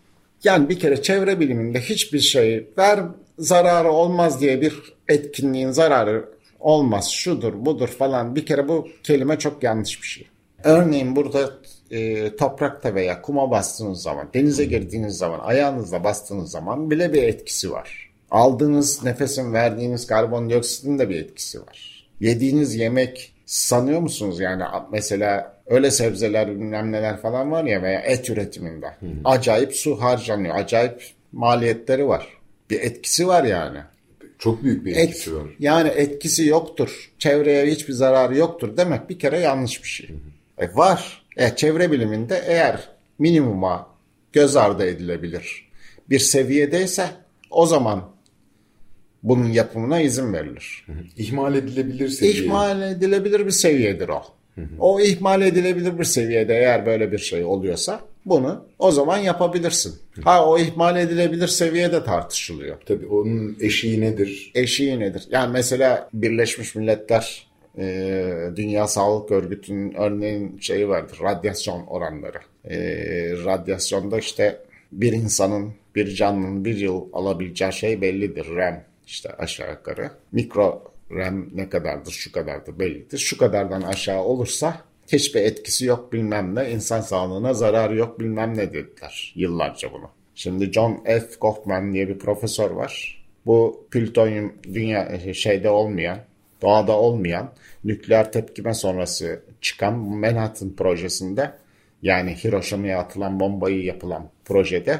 Yani bir kere çevre biliminde hiçbir şey ver zararı olmaz diye bir etkinliğin zararı olmaz şudur budur falan bir kere bu kelime çok yanlış bir şey. Örneğin burada e, toprakta veya kuma bastığınız zaman denize girdiğiniz zaman ayağınızla bastığınız zaman bile bir etkisi var. Aldığınız nefesin verdiğiniz karbondioksitin de bir etkisi var. Yediğiniz yemek sanıyor musunuz yani mesela öyle sebzeler bilmem neler falan var ya veya et üretiminde acayip su harcanıyor acayip maliyetleri var bir etkisi var yani. Çok büyük bir Et, etkisi var. yani etkisi yoktur. Çevreye hiçbir zararı yoktur demek bir kere yanlış bir şey. E, var. E, çevre biliminde eğer minimuma göz ardı edilebilir bir seviyedeyse o zaman bunun yapımına izin verilir. İhmal edilebilir seviye. İhmal edilebilir bir seviyedir o. O ihmal edilebilir bir seviyede eğer böyle bir şey oluyorsa bunu o zaman yapabilirsin. Ha o ihmal edilebilir seviyede tartışılıyor. Tabii onun eşiği nedir? eşiği nedir? Yani mesela Birleşmiş Milletler e, Dünya Sağlık Örgütü'nün örneğin şeyi vardır. Radyasyon oranları. E, radyasyonda işte bir insanın, bir canlının bir yıl alabileceği şey bellidir. REM işte aşağı yukarı. Mikro REM ne kadardır, şu kadardır bellidir. Şu kadardan aşağı olursa hiçbir etkisi yok bilmem ne, insan sağlığına zararı yok bilmem ne dediler yıllarca bunu. Şimdi John F. Kaufman diye bir profesör var. Bu plütonyum dünya şeyde olmayan, doğada olmayan nükleer tepkime sonrası çıkan Manhattan projesinde yani Hiroşima'ya atılan bombayı yapılan projede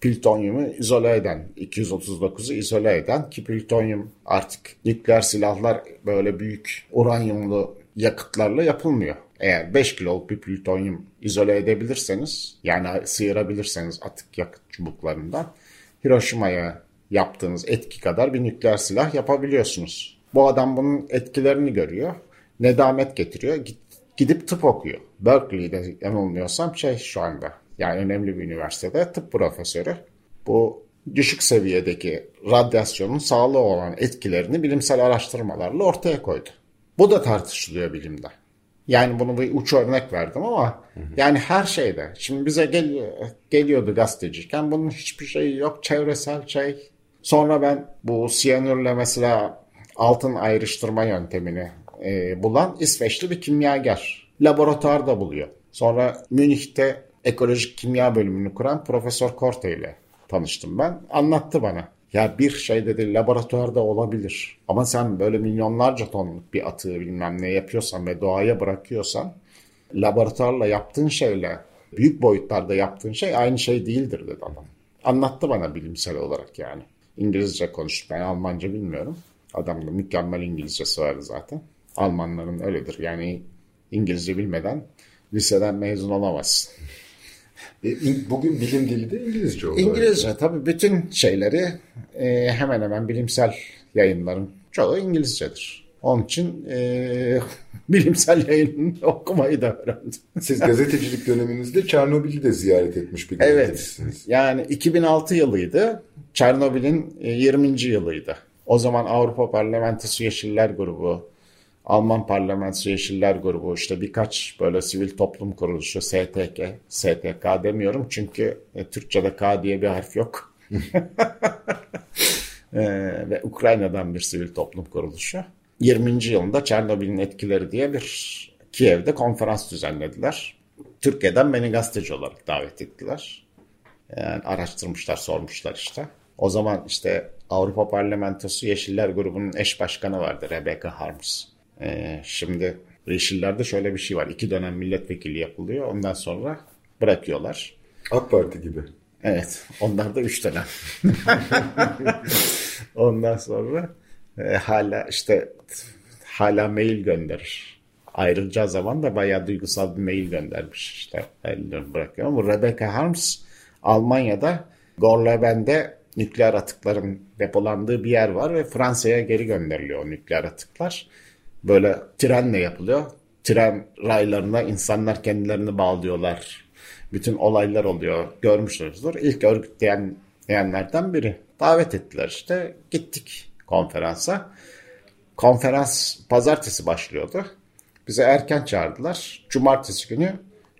plütonyumu izole eden, 239'u izole eden ki plütonyum artık nükleer silahlar böyle büyük uranyumlu yakıtlarla yapılmıyor. Eğer 5 kiloluk bir plütonyum izole edebilirseniz yani sıyırabilirseniz atık yakıt çubuklarından Hiroşima'ya yaptığınız etki kadar bir nükleer silah yapabiliyorsunuz. Bu adam bunun etkilerini görüyor. Nedamet getiriyor. Gidip tıp okuyor. Berkeley'de yanılmıyorsam şey şu anda yani önemli bir üniversitede tıp profesörü. Bu düşük seviyedeki radyasyonun sağlığı olan etkilerini bilimsel araştırmalarla ortaya koydu. Bu da tartışılıyor bilimde. Yani bunu bir uç örnek verdim ama hı hı. yani her şeyde. Şimdi bize gel, geliyordu gazeteciyken bunun hiçbir şeyi yok. Çevresel şey. Sonra ben bu siyanürle mesela altın ayrıştırma yöntemini e, bulan İsveçli bir kimyager. Laboratuvarda buluyor. Sonra Münih'te ekolojik kimya bölümünü kuran Profesör Korte ile tanıştım ben. Anlattı bana. Ya bir şey dedi laboratuvarda olabilir. Ama sen böyle milyonlarca tonluk bir atığı bilmem ne yapıyorsan ve doğaya bırakıyorsan laboratuvarla yaptığın şeyle büyük boyutlarda yaptığın şey aynı şey değildir dedi adam. Anlattı bana bilimsel olarak yani. İngilizce konuştu. Ben Almanca bilmiyorum. Adamda mükemmel İngilizcesi vardı zaten. Almanların öyledir. Yani İngilizce bilmeden liseden mezun olamazsın. E, bugün bilim dili de İngilizce oldu. İngilizce tabii bütün şeyleri e, hemen hemen bilimsel yayınların çoğu İngilizcedir. Onun için e, <laughs> bilimsel yayın <laughs> okumayı da öğrendim. Siz gazetecilik döneminizde Çernobil'i de ziyaret etmiş bir gazetecisiniz. Evet. Yani 2006 yılıydı. Çernobil'in 20. E, yılıydı. O zaman Avrupa Parlamentosu Yeşiller Grubu, Alman Parlamentosu Yeşiller Grubu, işte birkaç böyle sivil toplum kuruluşu, STK, STK demiyorum çünkü e, Türkçe'de K diye bir harf yok. <laughs> e, ve Ukrayna'dan bir sivil toplum kuruluşu. 20. yılında Çernobil'in etkileri diye bir Kiev'de konferans düzenlediler. Türkiye'den beni gazeteci olarak davet ettiler. Yani araştırmışlar, sormuşlar işte. O zaman işte Avrupa Parlamentosu Yeşiller grubunun eş başkanı vardı Rebecca Harms. Ee, şimdi Yeşiller'de şöyle bir şey var. İki dönem milletvekili yapılıyor. Ondan sonra bırakıyorlar. AK Parti gibi. Evet. Onlar da üç dönem. <laughs> Ondan sonra e, hala işte hala mail gönderir. Ayrılacağı zaman da bayağı duygusal bir mail göndermiş. İşte ellerini bırakıyor. Ama Rebecca Harms Almanya'da Gorleben'de nükleer atıkların depolandığı bir yer var ve Fransa'ya geri gönderiliyor o nükleer atıklar. Böyle trenle yapılıyor. Tren raylarına insanlar kendilerini bağlıyorlar. Bütün olaylar oluyor. Görmüşsünüzdür. İlk örgütleyenlerden biri. Davet ettiler işte. Gittik konferansa. Konferans pazartesi başlıyordu. Bize erken çağırdılar. Cumartesi günü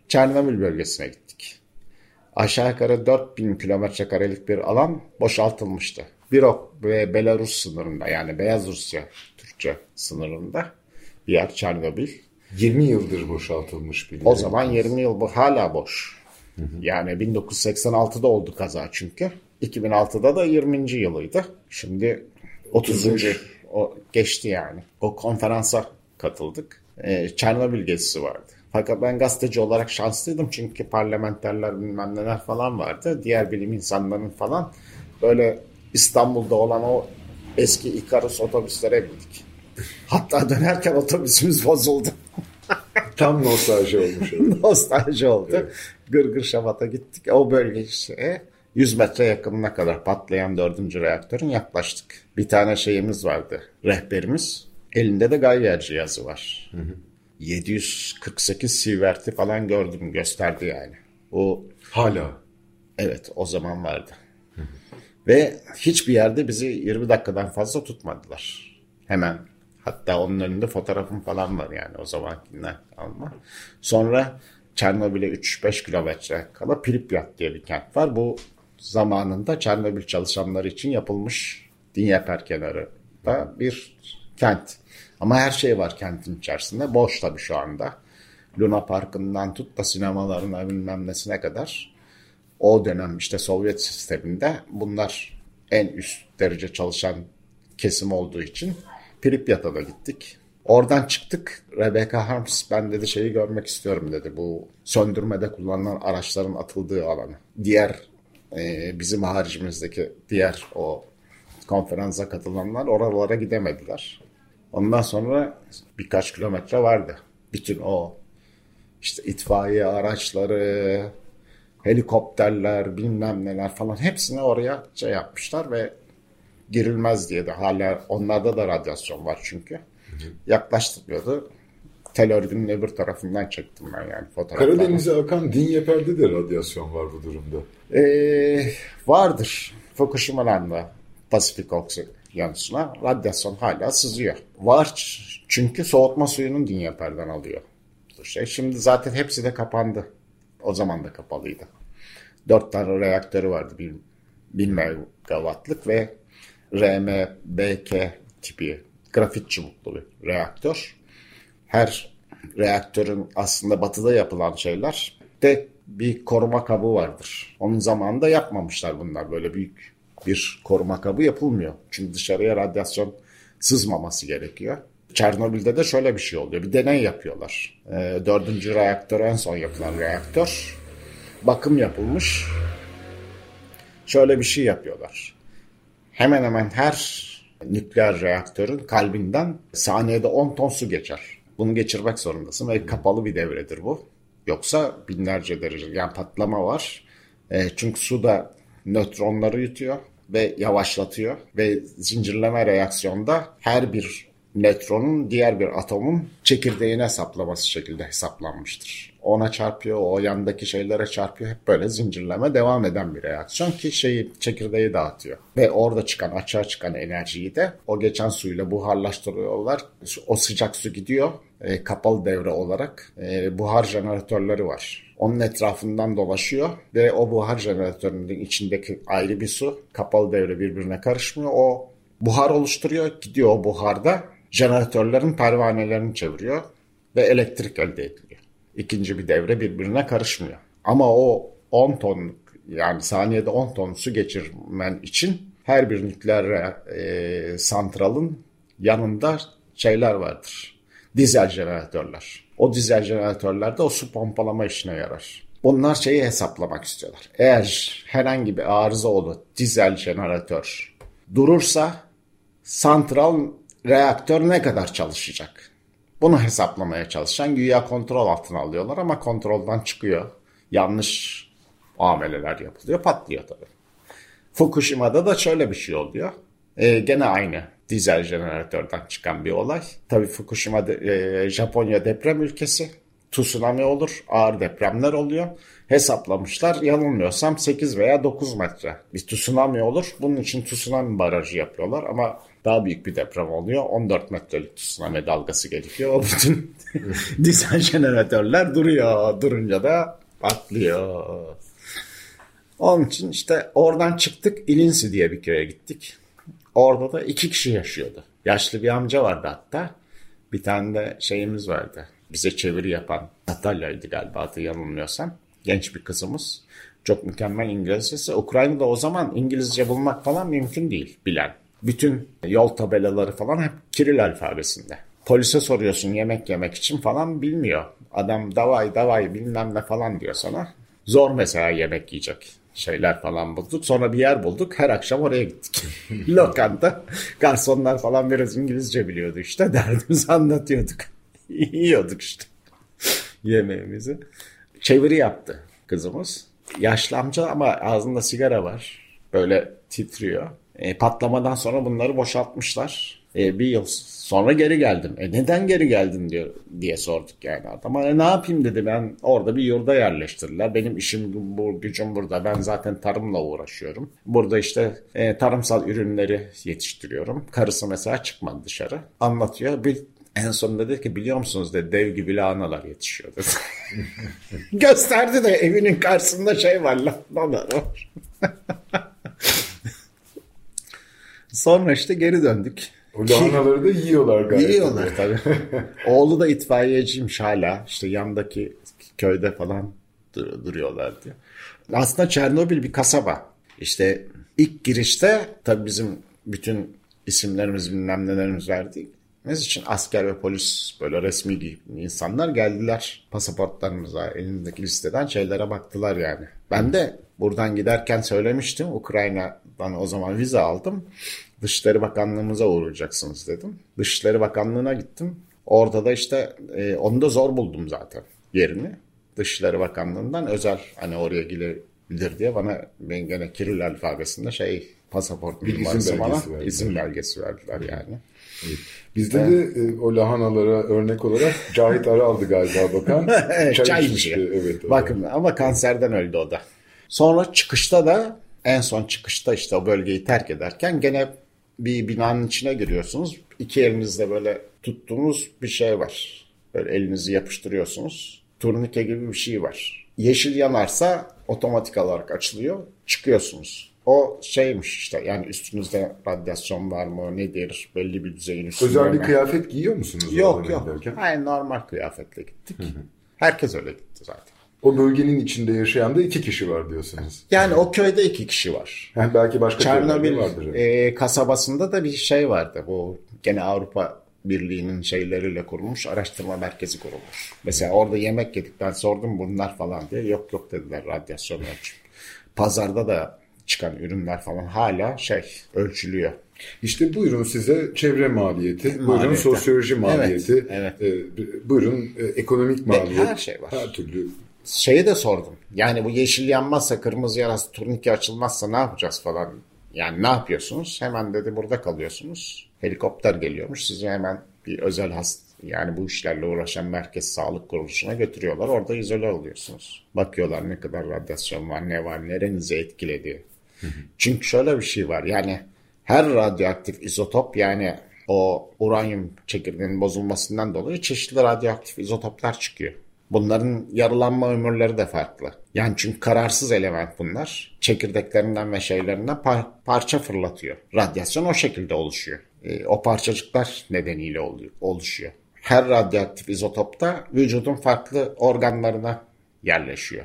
Çernobil bölgesine gittik. Aşağı yukarı 4000 kilometre karelik bir alan boşaltılmıştı. Birok ve Belarus sınırında yani Beyaz Rusya Türkçe sınırında bir yer Çernobil. 20 yıldır boşaltılmış bir O zaman 20 yıl bu hala boş. Yani 1986'da oldu kaza çünkü. 2006'da da 20. yılıydı. Şimdi 30. o geçti yani. O konferansa katıldık. Ee, Çernobil gezisi vardı. Fakat ben gazeteci olarak şanslıydım çünkü parlamenterler bilmem neler falan vardı. Diğer bilim insanlarının falan böyle İstanbul'da olan o eski Ikarus otobüslere bindik. Hatta dönerken otobüsümüz bozuldu. Tam nostalji olmuş. <laughs> nostalji oldu. Evet. Gırgır Şabat'a gittik. O bölge işte 100 metre yakınına kadar patlayan dördüncü reaktörün yaklaştık. Bir tane şeyimiz vardı. Rehberimiz. Elinde de Geiger cihazı var. Hı hı. 748 sievert'i falan gördüm gösterdi yani. O hala. Evet o zaman vardı. Hı hı. Ve hiçbir yerde bizi 20 dakikadan fazla tutmadılar. Hemen hatta onun önünde fotoğrafım falan var yani o zamankinden alma. Sonra Çernobil'e 3-5 kilometre kala Pripyat diye bir kent var. Bu zamanında Çernobil çalışanları için yapılmış Dnieper kenarında bir kent. Ama her şey var kentin içerisinde. Boş tabii şu anda. Luna Parkı'ndan tut da sinemalarına bilmem nesine kadar o dönem işte Sovyet sisteminde bunlar en üst derece çalışan kesim olduğu için Pripyat'a da gittik. Oradan çıktık. Rebecca Harms ben dedi şeyi görmek istiyorum dedi. Bu söndürmede kullanılan araçların atıldığı alanı. Diğer e, bizim haricimizdeki diğer o konferansa katılanlar oralara gidemediler. Ondan sonra birkaç kilometre vardı. Bütün o işte itfaiye araçları, helikopterler, bilmem neler falan hepsini oraya şey yapmışlar ve girilmez diye de hala onlarda da radyasyon var çünkü. Yaklaştırmıyordu. Tel örgünün öbür tarafından çektim ben yani fotoğrafları. Karadeniz'e akan Dinyeper'de de radyasyon var bu durumda. Ee, vardır. Fukushima'dan Pasifik Okyanusu'na radyasyon hala sızıyor. Var çünkü soğutma suyunun Dinyeper'den alıyor. Şey. Şimdi zaten hepsi de kapandı. O zaman da kapalıydı. Dört tane reaktörü vardı. Bir, bin megawattlık ve RMBK tipi grafit çubuklu bir reaktör. Her reaktörün aslında batıda yapılan şeyler de bir koruma kabı vardır. Onun zamanında yapmamışlar bunlar. Böyle büyük bir koruma kabı yapılmıyor. Çünkü dışarıya radyasyon sızmaması gerekiyor. Çernobil'de de şöyle bir şey oluyor. Bir deney yapıyorlar. E, dördüncü reaktör en son yapılan reaktör. Bakım yapılmış. Şöyle bir şey yapıyorlar. Hemen hemen her nükleer reaktörün kalbinden saniyede 10 ton su geçer. Bunu geçirmek zorundasın ve kapalı bir devredir bu. Yoksa binlerce derece. Yani patlama var. E, çünkü su da nötronları yutuyor ve yavaşlatıyor ve zincirleme reaksiyonda her bir nötronun diğer bir atomun çekirdeğine saplaması şekilde hesaplanmıştır. Ona çarpıyor, o yandaki şeylere çarpıyor. Hep böyle zincirleme devam eden bir reaksiyon ki şeyi çekirdeği dağıtıyor. Ve orada çıkan, açığa çıkan enerjiyi de o geçen suyla buharlaştırıyorlar. O sıcak su gidiyor. E, kapalı devre olarak e, buhar jeneratörleri var. Onun etrafından dolaşıyor ve o buhar jeneratörünün içindeki ayrı bir su kapalı devre birbirine karışmıyor. O buhar oluşturuyor. Gidiyor o buharda jeneratörlerin pervanelerini çeviriyor ve elektrik elde ediliyor. İkinci bir devre birbirine karışmıyor. Ama o 10 tonluk yani saniyede 10 ton su geçirmen için her bir nükleer e, santralın yanında şeyler vardır. Dizel jeneratörler. O dizel jeneratörler de o su pompalama işine yarar. Bunlar şeyi hesaplamak istiyorlar. Eğer herhangi bir arıza olur dizel jeneratör durursa santral reaktör ne kadar çalışacak? Bunu hesaplamaya çalışan güya kontrol altına alıyorlar ama kontrolden çıkıyor. Yanlış muameleler yapılıyor, patlıyor tabii. Fukushima'da da şöyle bir şey oluyor. Ee, gene aynı dizel jeneratörden çıkan bir olay. Tabii Fukushima de, e, Japonya deprem ülkesi. Tsunami olur, ağır depremler oluyor. Hesaplamışlar yanılmıyorsam 8 veya 9 metre bir tsunami olur. Bunun için tsunami barajı yapıyorlar ama daha büyük bir deprem oluyor. 14 metrelik tsunami dalgası geliyor. O bütün <laughs> dizel jeneratörler duruyor. Durunca da patlıyor. Onun için işte oradan çıktık Ilinsi diye bir köye gittik. Orada da iki kişi yaşıyordu. Yaşlı bir amca vardı hatta. Bir tane de şeyimiz vardı. Bize çeviri yapan Natalya'ydı galiba adı yanılmıyorsam. Genç bir kızımız. Çok mükemmel İngilizcesi. Ukrayna'da o zaman İngilizce bulmak falan mümkün değil bilen. Bütün yol tabelaları falan hep Kiril alfabesinde. Polise soruyorsun yemek yemek için falan bilmiyor. Adam davay davay bilmem ne falan diyor sana. Zor mesela yemek yiyecek şeyler falan bulduk. Sonra bir yer bulduk. Her akşam oraya gittik. <laughs> Lokanta. Garsonlar falan biraz İngilizce biliyordu işte. <laughs> Derdimizi anlatıyorduk. Yiyorduk işte yemeğimizi. Çeviri yaptı kızımız. Yaşlı amca ama ağzında sigara var. Böyle titriyor. E, patlamadan sonra bunları boşaltmışlar. E, bir yıl sonra geri geldim. E neden geri geldin diyor diye sorduk yani adama. E, ne yapayım dedi ben orada bir yurda yerleştirdiler. Benim işim bu gücüm burada. Ben zaten tarımla uğraşıyorum. Burada işte e, tarımsal ürünleri yetiştiriyorum. Karısı mesela çıkmadı dışarı. Anlatıyor. Bir en son dedi ki biliyor musunuz dedi dev gibi lahanalar yetişiyor dedi. <laughs> Gösterdi de evinin karşısında şey var lahanalar var. <laughs> Sonra işte geri döndük. O lahanaları da yiyorlar galiba. Yiyorlar tabii. <laughs> Oğlu da itfaiyeciymiş hala. İşte yandaki köyde falan dur- duruyorlar diyor. Aslında Çernobil bir kasaba. İşte ilk girişte tabii bizim bütün isimlerimiz bilmem nelerimiz verdiğimiz için asker ve polis böyle resmi insanlar geldiler. Pasaportlarımıza elindeki listeden şeylere baktılar yani. Ben de buradan giderken söylemiştim. Ukrayna'dan o zaman vize aldım. Dışişleri Bakanlığımıza uğrayacaksınız dedim. Dışişleri Bakanlığı'na gittim. Orada da işte e, onu da zor buldum zaten yerini. Dışişleri Bakanlığı'ndan özel hani oraya gidebilir diye bana ben gene Kiril alfabesinde şey pasaport numarası bana verdiler. izin belgesi verdiler yani. Bizde de e, o lahanalara örnek olarak Cahit Aral'dı galiba bakan. <laughs> Çay içmişti. içiyor. Evet, da. Bakın ama kanserden öldü o da. Sonra çıkışta da en son çıkışta işte o bölgeyi terk ederken gene bir binanın içine giriyorsunuz. İki elinizde böyle tuttuğunuz bir şey var. Böyle elinizi yapıştırıyorsunuz. Turnike gibi bir şey var. Yeşil yanarsa otomatik olarak açılıyor. Çıkıyorsunuz. O şeymiş işte yani üstünüzde radyasyon var mı nedir belli bir düzeyin üstünde Özel bir kıyafet giyiyor musunuz? Yok yok. giderken? Hayır normal kıyafetle gittik. Herkes öyle gitti zaten. O bölgenin içinde yaşayan da iki kişi var diyorsunuz. Yani o köyde iki kişi var. Yani belki başka Çernobil vardır. e, kasabasında da bir şey vardı. Bu gene Avrupa Birliği'nin şeyleriyle kurulmuş araştırma merkezi kurulmuş. Mesela orada yemek yedik ben sordum bunlar falan diye. Yok yok dediler radyasyon ölçüm. Pazarda da çıkan ürünler falan hala şey ölçülüyor. İşte buyurun size çevre maliyeti, buyurun Maliyeti. sosyoloji maliyeti, evet. e, buyurun e, ekonomik maliyet. her şey var. Her türlü. Şeyi de sordum. Yani bu yeşil yanmazsa, kırmızı yanarsa, turnike açılmazsa ne yapacağız falan. Yani ne yapıyorsunuz? Hemen dedi burada kalıyorsunuz. Helikopter geliyormuş. Sizi hemen bir özel hast yani bu işlerle uğraşan merkez sağlık kuruluşuna götürüyorlar. Orada izole oluyorsunuz. Bakıyorlar ne kadar radyasyon var, ne var, nerenizi etkiledi. Çünkü şöyle bir şey var. Yani her radyoaktif izotop yani o uranyum çekirdeğinin bozulmasından dolayı çeşitli radyoaktif izotoplar çıkıyor. Bunların yarılanma ömürleri de farklı. Yani çünkü kararsız element bunlar. Çekirdeklerinden ve şeylerinden par- parça fırlatıyor. Radyasyon o şekilde oluşuyor. E, o parçacıklar nedeniyle oluyor, oluşuyor. Her radyoaktif izotopta vücudun farklı organlarına yerleşiyor.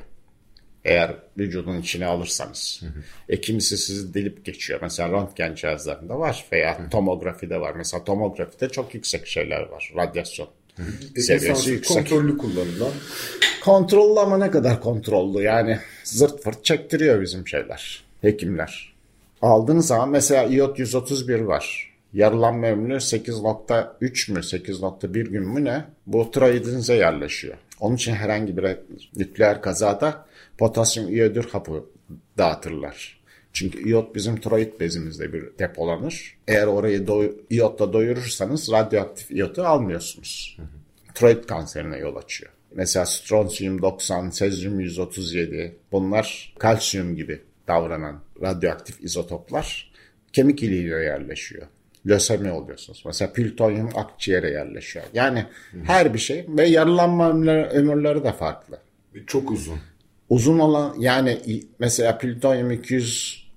Eğer vücudun içine alırsanız. E kimisi sizi delip geçiyor. Mesela röntgen cihazlarında var veya tomografide var. Mesela tomografide çok yüksek şeyler var. Radyasyon seviyesi yüksek. kontrollü kullanılan Kontrollü ama ne kadar kontrollü yani zırt fırt çektiriyor bizim şeyler, hekimler. Aldığınız zaman mesela iot 131 var. Yarılanma ömrü 8.3 mü 8.1 gün mü ne? Bu tiroidinize yerleşiyor. Onun için herhangi bir nükleer kazada potasyum iyodür hapı dağıtırlar. Çünkü iyot bizim tiroid bezimizde bir depolanır. Eğer orayı doy- iyotla doyurursanız radyoaktif iyotu almıyorsunuz. Tiroid kanserine yol açıyor. Mesela stronsiyum 90, sezyum 137 bunlar kalsiyum gibi davranan radyoaktif izotoplar kemik iliğine yerleşiyor. Lösemi oluyorsunuz. Mesela plütonyum akciğere yerleşiyor. Yani her bir şey ve yarılanma ömürleri, ömürleri de farklı. çok uzun. Uzun olan yani mesela plütonyum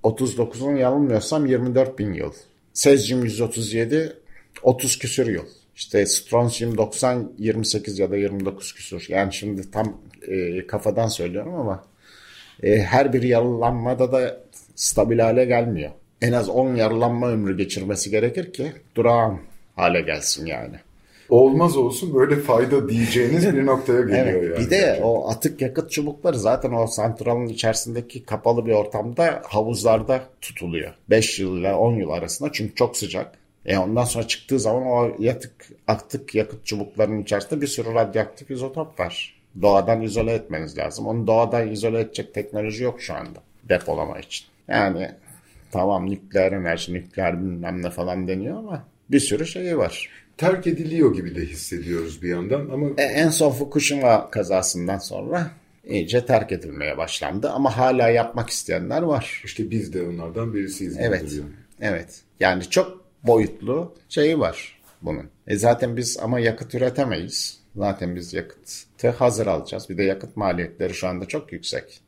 239'un yanılmıyorsam 24 bin yıl. Sezyum 137 30 küsür yıl. İşte stronsiyum 90 28 ya da 29 küsür. Yani şimdi tam e, kafadan söylüyorum ama e, her bir yarılanmada da stabil hale gelmiyor. En az 10 yarılanma ömrü geçirmesi gerekir ki durağan hale gelsin yani. Olmaz olsun böyle fayda diyeceğiniz bir <laughs> noktaya geliyor Evet. yani. Bir de o atık yakıt çubukları zaten o santralın içerisindeki kapalı bir ortamda havuzlarda tutuluyor. 5 yıl ile 10 yıl arasında çünkü çok sıcak. E ondan sonra çıktığı zaman o yatık, atık yakıt çubuklarının içerisinde bir sürü radyoaktif izotop var. Doğadan izole etmeniz lazım. Onu doğadan izole edecek teknoloji yok şu anda depolama için. Yani tamam nükleer enerji, nükleer bilmem ne falan deniyor ama bir sürü şeyi var. Terk ediliyor gibi de hissediyoruz bir yandan ama E, en son Fukushima kazasından sonra iyice terk edilmeye başlandı. Ama hala yapmak isteyenler var. işte biz de onlardan birisiyiz. Evet. Evet. Yani çok boyutlu şeyi var bunun. E zaten biz ama yakıt üretemeyiz. Zaten biz yakıtı hazır alacağız. Bir de yakıt maliyetleri şu anda çok yüksek.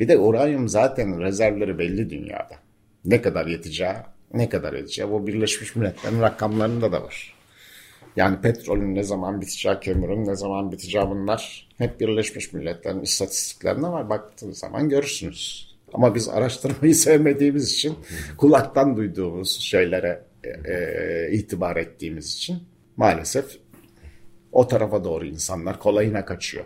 Bir de uranyum zaten rezervleri belli dünyada. Ne kadar yeteceği, ne kadar edeceği. Bu Birleşmiş Milletler'in rakamlarında da var. Yani petrolün ne zaman biteceği, kömürün ne zaman biteceği bunlar hep Birleşmiş Milletler'in istatistiklerinde var. Baktığınız zaman görürsünüz. Ama biz araştırmayı <laughs> sevmediğimiz için kulaktan duyduğumuz şeylere e, e, itibar ettiğimiz için maalesef o tarafa doğru insanlar kolayına kaçıyor.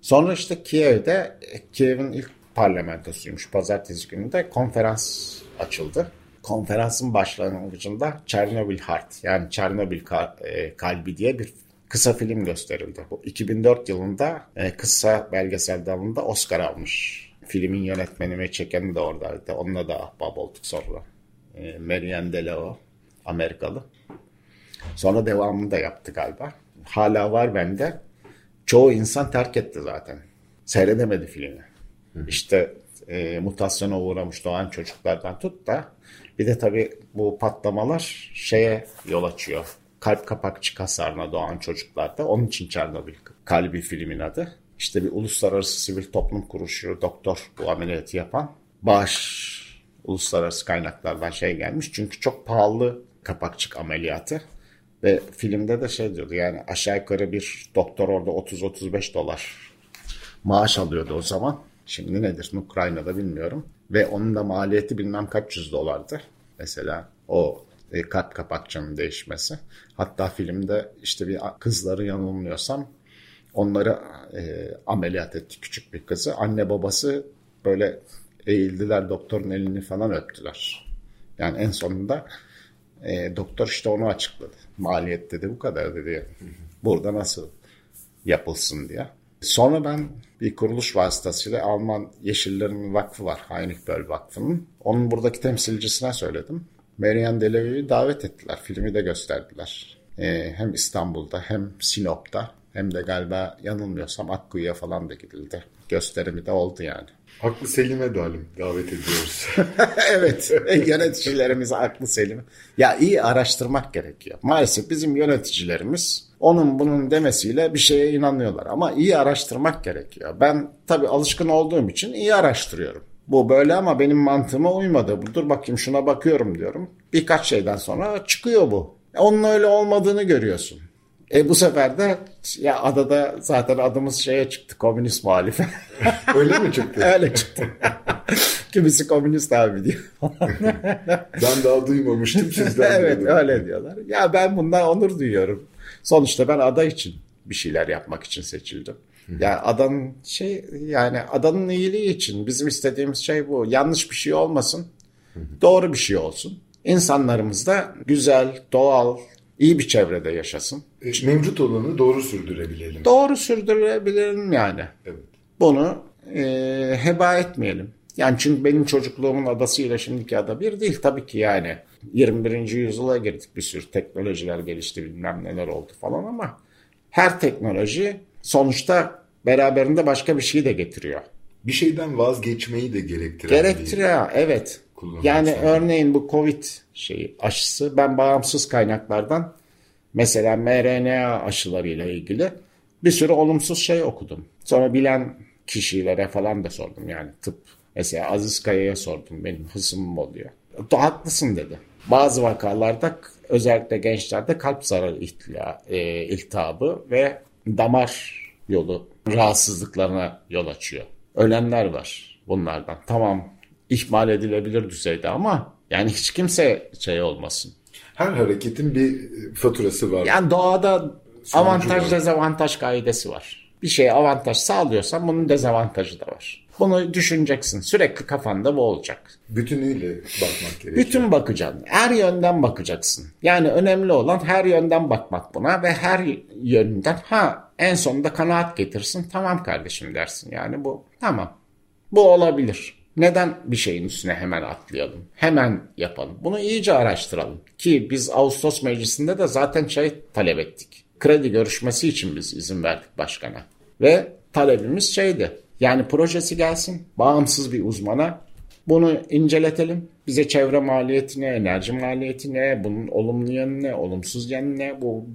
Sonra işte Kiev'de, Kiev'in ilk parlamentosuymuş. Pazartesi günü de konferans açıldı. Konferansın başlangıcında Chernobyl Heart yani Çernobil e, kalbi diye bir kısa film gösterildi. Bu 2004 yılında e, kısa belgesel dalında Oscar almış. Filmin yönetmeni ve çekeni de oradaydı. Onunla da ahbap olduk sonra. E, Marianne Delao, Amerikalı. Sonra devamını da yaptı galiba. Hala var bende. Çoğu insan terk etti zaten. Seyredemedi filmi. İşte e, mutasyona uğramış doğan çocuklardan tut da bir de tabii bu patlamalar şeye yol açıyor. Kalp kapakçık hasarına doğan çocuklarda. Onun için Çernobil kalbi filmin adı. İşte bir uluslararası sivil toplum kuruluşu doktor bu ameliyatı yapan bağış uluslararası kaynaklardan şey gelmiş. Çünkü çok pahalı kapakçık ameliyatı. Ve filmde de şey diyordu yani aşağı yukarı bir doktor orada 30-35 dolar maaş alıyordu o zaman. Şimdi nedir Ukrayna'da bilmiyorum. Ve onun da maliyeti bilmem kaç yüz dolardı. Mesela o e, kalp kapakçanın değişmesi. Hatta filmde işte bir kızları yanılmıyorsam onları e, ameliyat etti küçük bir kızı. Anne babası böyle eğildiler doktorun elini falan öptüler. Yani en sonunda E, doktor işte onu açıkladı. Maliyet dedi bu kadar dedi. Burada nasıl yapılsın diye. Sonra ben bir kuruluş vasıtasıyla Alman Yeşillerin Vakfı var. Heinrich Vakfı'nın. Onun buradaki temsilcisine söyledim. Marian Delevingn'i davet ettiler. Filmi de gösterdiler. Ee, hem İstanbul'da hem Sinop'ta hem de galiba yanılmıyorsam Akkuyu'ya falan da gidildi. Gösterimi de oldu yani. Aklı Selim'e dalim davet ediyoruz. <laughs> evet yöneticilerimiz aklı Selim. Ya iyi araştırmak gerekiyor. Maalesef bizim yöneticilerimiz onun bunun demesiyle bir şeye inanıyorlar. Ama iyi araştırmak gerekiyor. Ben tabii alışkın olduğum için iyi araştırıyorum. Bu böyle ama benim mantığıma uymadı. Dur bakayım şuna bakıyorum diyorum. Birkaç şeyden sonra çıkıyor bu. Onun öyle olmadığını görüyorsun. E bu sefer de ya adada zaten adımız şeye çıktı komünist muhalife. <laughs> Öyle mi çıktı? <laughs> Öyle çıktı. <laughs> Kimisi komünist abi diyor. ben daha duymamıştım sizden. evet öyle diyorlar. Ya ben bundan onur duyuyorum. Sonuçta ben ada için bir şeyler yapmak için seçildim. Ya yani adanın şey yani adanın iyiliği için bizim istediğimiz şey bu. Yanlış bir şey olmasın. Doğru bir şey olsun. İnsanlarımız da güzel, doğal, iyi bir çevrede yaşasın. E, mevcut olanı doğru sürdürebilelim. Doğru sürdürebilelim yani. Evet. Bunu e, heba etmeyelim. Yani çünkü benim çocukluğumun adasıyla şimdiki ada bir değil tabii ki yani. 21. yüzyıla girdik bir sürü teknolojiler gelişti bilmem neler oldu falan ama her teknoloji sonuçta beraberinde başka bir şey de getiriyor. Bir şeyden vazgeçmeyi de gerektiren Gerektiriyor evet. Yani sonra. örneğin bu Covid şeyi aşısı ben bağımsız kaynaklardan mesela mRNA aşılarıyla ilgili bir sürü olumsuz şey okudum. Sonra bilen kişilere falan da sordum yani tıp. Mesela Aziz Kaya'ya sordum benim hısımım oluyor. Haklısın dedi. Bazı vakalarda özellikle gençlerde kalp zararı ihtila, e, iltihabı ve damar yolu rahatsızlıklarına yol açıyor. Ölenler var bunlardan. Tamam ihmal edilebilir düzeyde ama yani hiç kimse şey olmasın. Her hareketin bir faturası var. Yani doğada avantaj var. dezavantaj kaidesi var. Bir şeye avantaj sağlıyorsan bunun dezavantajı da var. Bunu düşüneceksin. Sürekli kafanda bu olacak. Bütünüyle bakmak gerekiyor. Bütün bakacaksın. Her yönden bakacaksın. Yani önemli olan her yönden bakmak buna ve her yönden ha en sonunda kanaat getirsin. Tamam kardeşim dersin. Yani bu tamam. Bu olabilir. Neden bir şeyin üstüne hemen atlayalım? Hemen yapalım. Bunu iyice araştıralım. Ki biz Ağustos meclisinde de zaten şey talep ettik. Kredi görüşmesi için biz izin verdik başkana. Ve talebimiz şeydi. Yani projesi gelsin bağımsız bir uzmana bunu inceletelim. Bize çevre maliyeti ne, enerji maliyeti ne, bunun olumlu yanı ne, olumsuz yanı ne bu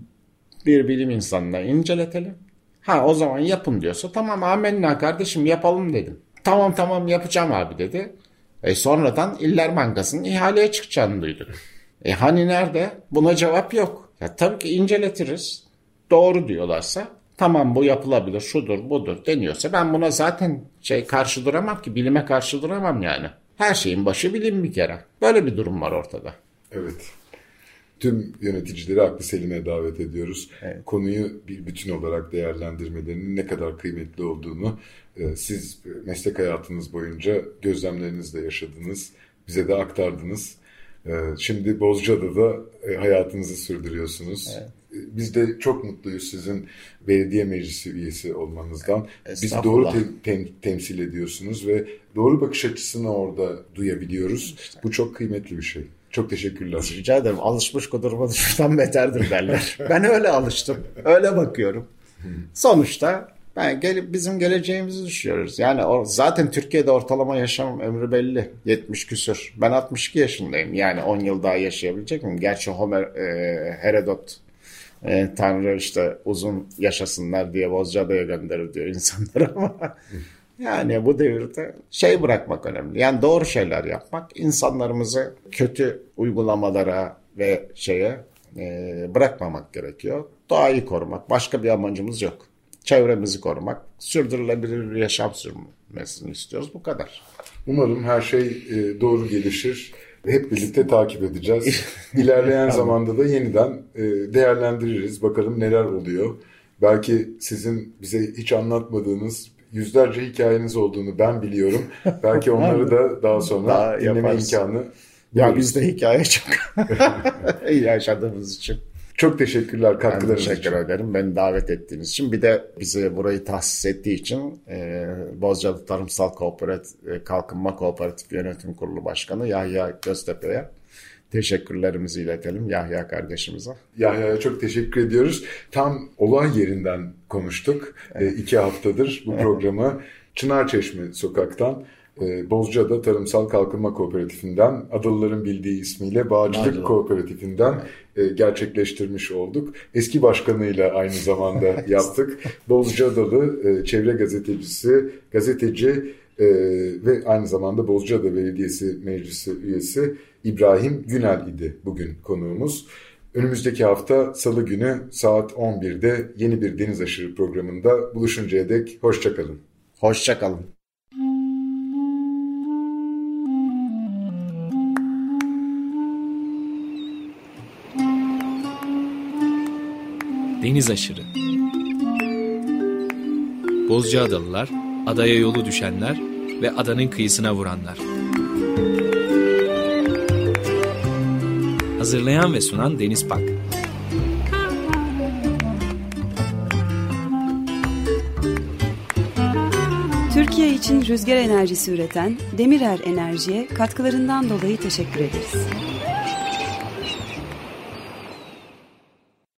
bir bilim insanına inceletelim. Ha o zaman yapın diyorsa tamam amenna kardeşim yapalım dedim. Tamam tamam yapacağım abi dedi. E sonradan İller Bankası'nın ihaleye çıkacağını duyduk. E hani nerede? Buna cevap yok. Ya tabii ki inceletiriz. Doğru diyorlarsa tamam bu yapılabilir şudur budur deniyorsa ben buna zaten şey karşı duramam ki bilime karşı duramam yani. Her şeyin başı bilim bir kere. Böyle bir durum var ortada. Evet. Tüm yöneticileri aklı selime davet ediyoruz. Evet. Konuyu bir bütün olarak değerlendirmelerinin ne kadar kıymetli olduğunu e, siz meslek hayatınız boyunca gözlemlerinizle yaşadınız. Bize de aktardınız. E, şimdi Bozcaada'da e, hayatınızı sürdürüyorsunuz. Evet. Biz de çok mutluyuz sizin belediye meclisi üyesi olmanızdan. Biz doğru te- tem- temsil ediyorsunuz ve doğru bakış açısını orada duyabiliyoruz. İşte. Bu çok kıymetli bir şey. Çok teşekkürler. Rica ederim. Alışmış kudurma düşmüşten beterdir derler. <laughs> ben öyle alıştım. Öyle bakıyorum. Sonuçta ben gel bizim geleceğimizi düşünüyoruz. Yani o, zaten Türkiye'de ortalama yaşam ömrü belli. 70 küsür. Ben 62 yaşındayım. Yani 10 yıl daha yaşayabilecek miyim? Gerçi Homer, e, Herodot e, Tanrı işte uzun yaşasınlar diye Bozcaada'ya gönderir diyor insanlar <laughs> ama yani bu devirde şey bırakmak önemli. Yani doğru şeyler yapmak, insanlarımızı kötü uygulamalara ve şeye e, bırakmamak gerekiyor. Doğayı korumak. Başka bir amacımız yok. Çevremizi korumak, sürdürülebilir bir yaşam sürmesini istiyoruz. Bu kadar. Umarım her şey e, doğru gelişir hep birlikte takip edeceğiz. <laughs> İlerleyen zamanda da yeniden e, değerlendiririz. Bakalım neler oluyor. Belki sizin bize hiç anlatmadığınız yüzlerce hikayeniz olduğunu ben biliyorum. Belki onları da daha sonra daha dinleme yaparız. imkanı Ya biz de hikaye çok <laughs> <laughs> yaşadığımız için. Çok teşekkürler katkılarınız teşekkür için. ederim beni davet ettiğiniz için. Bir de bize burayı tahsis ettiği için e, Bozcaada Tarımsal Kooperatif, e, Kalkınma Kooperatif Yönetim Kurulu Başkanı Yahya Göztepe'ye teşekkürlerimizi iletelim Yahya kardeşimize. Yahya'ya çok teşekkür ediyoruz. Tam olay yerinden konuştuk. E, iki haftadır bu <laughs> programı Çınarçeşme sokaktan Bozcaada Tarımsal Kalkınma Kooperatifinden Adalıların bildiği ismiyle Bağcılık Bağcılık. Kooperatifinden e, gerçekleştirmiş olduk. Eski başkanıyla aynı zamanda <laughs> yaptık. Bozcaadalı e, çevre gazetecisi, gazeteci e, ve aynı zamanda Bozcaada Belediyesi Meclisi üyesi İbrahim Günel idi bugün konuğumuz. Önümüzdeki hafta Salı günü saat 11'de yeni bir Deniz Aşırı programında buluşuncaya dek hoşçakalın. Hoşçakalın. Deniz aşırı. Bozcaadalılar, adaya yolu düşenler ve adanın kıyısına vuranlar. Hazırlayan ve sunan Deniz Pak. Türkiye için rüzgar enerjisi üreten Demirer Enerji'ye katkılarından dolayı teşekkür ederiz.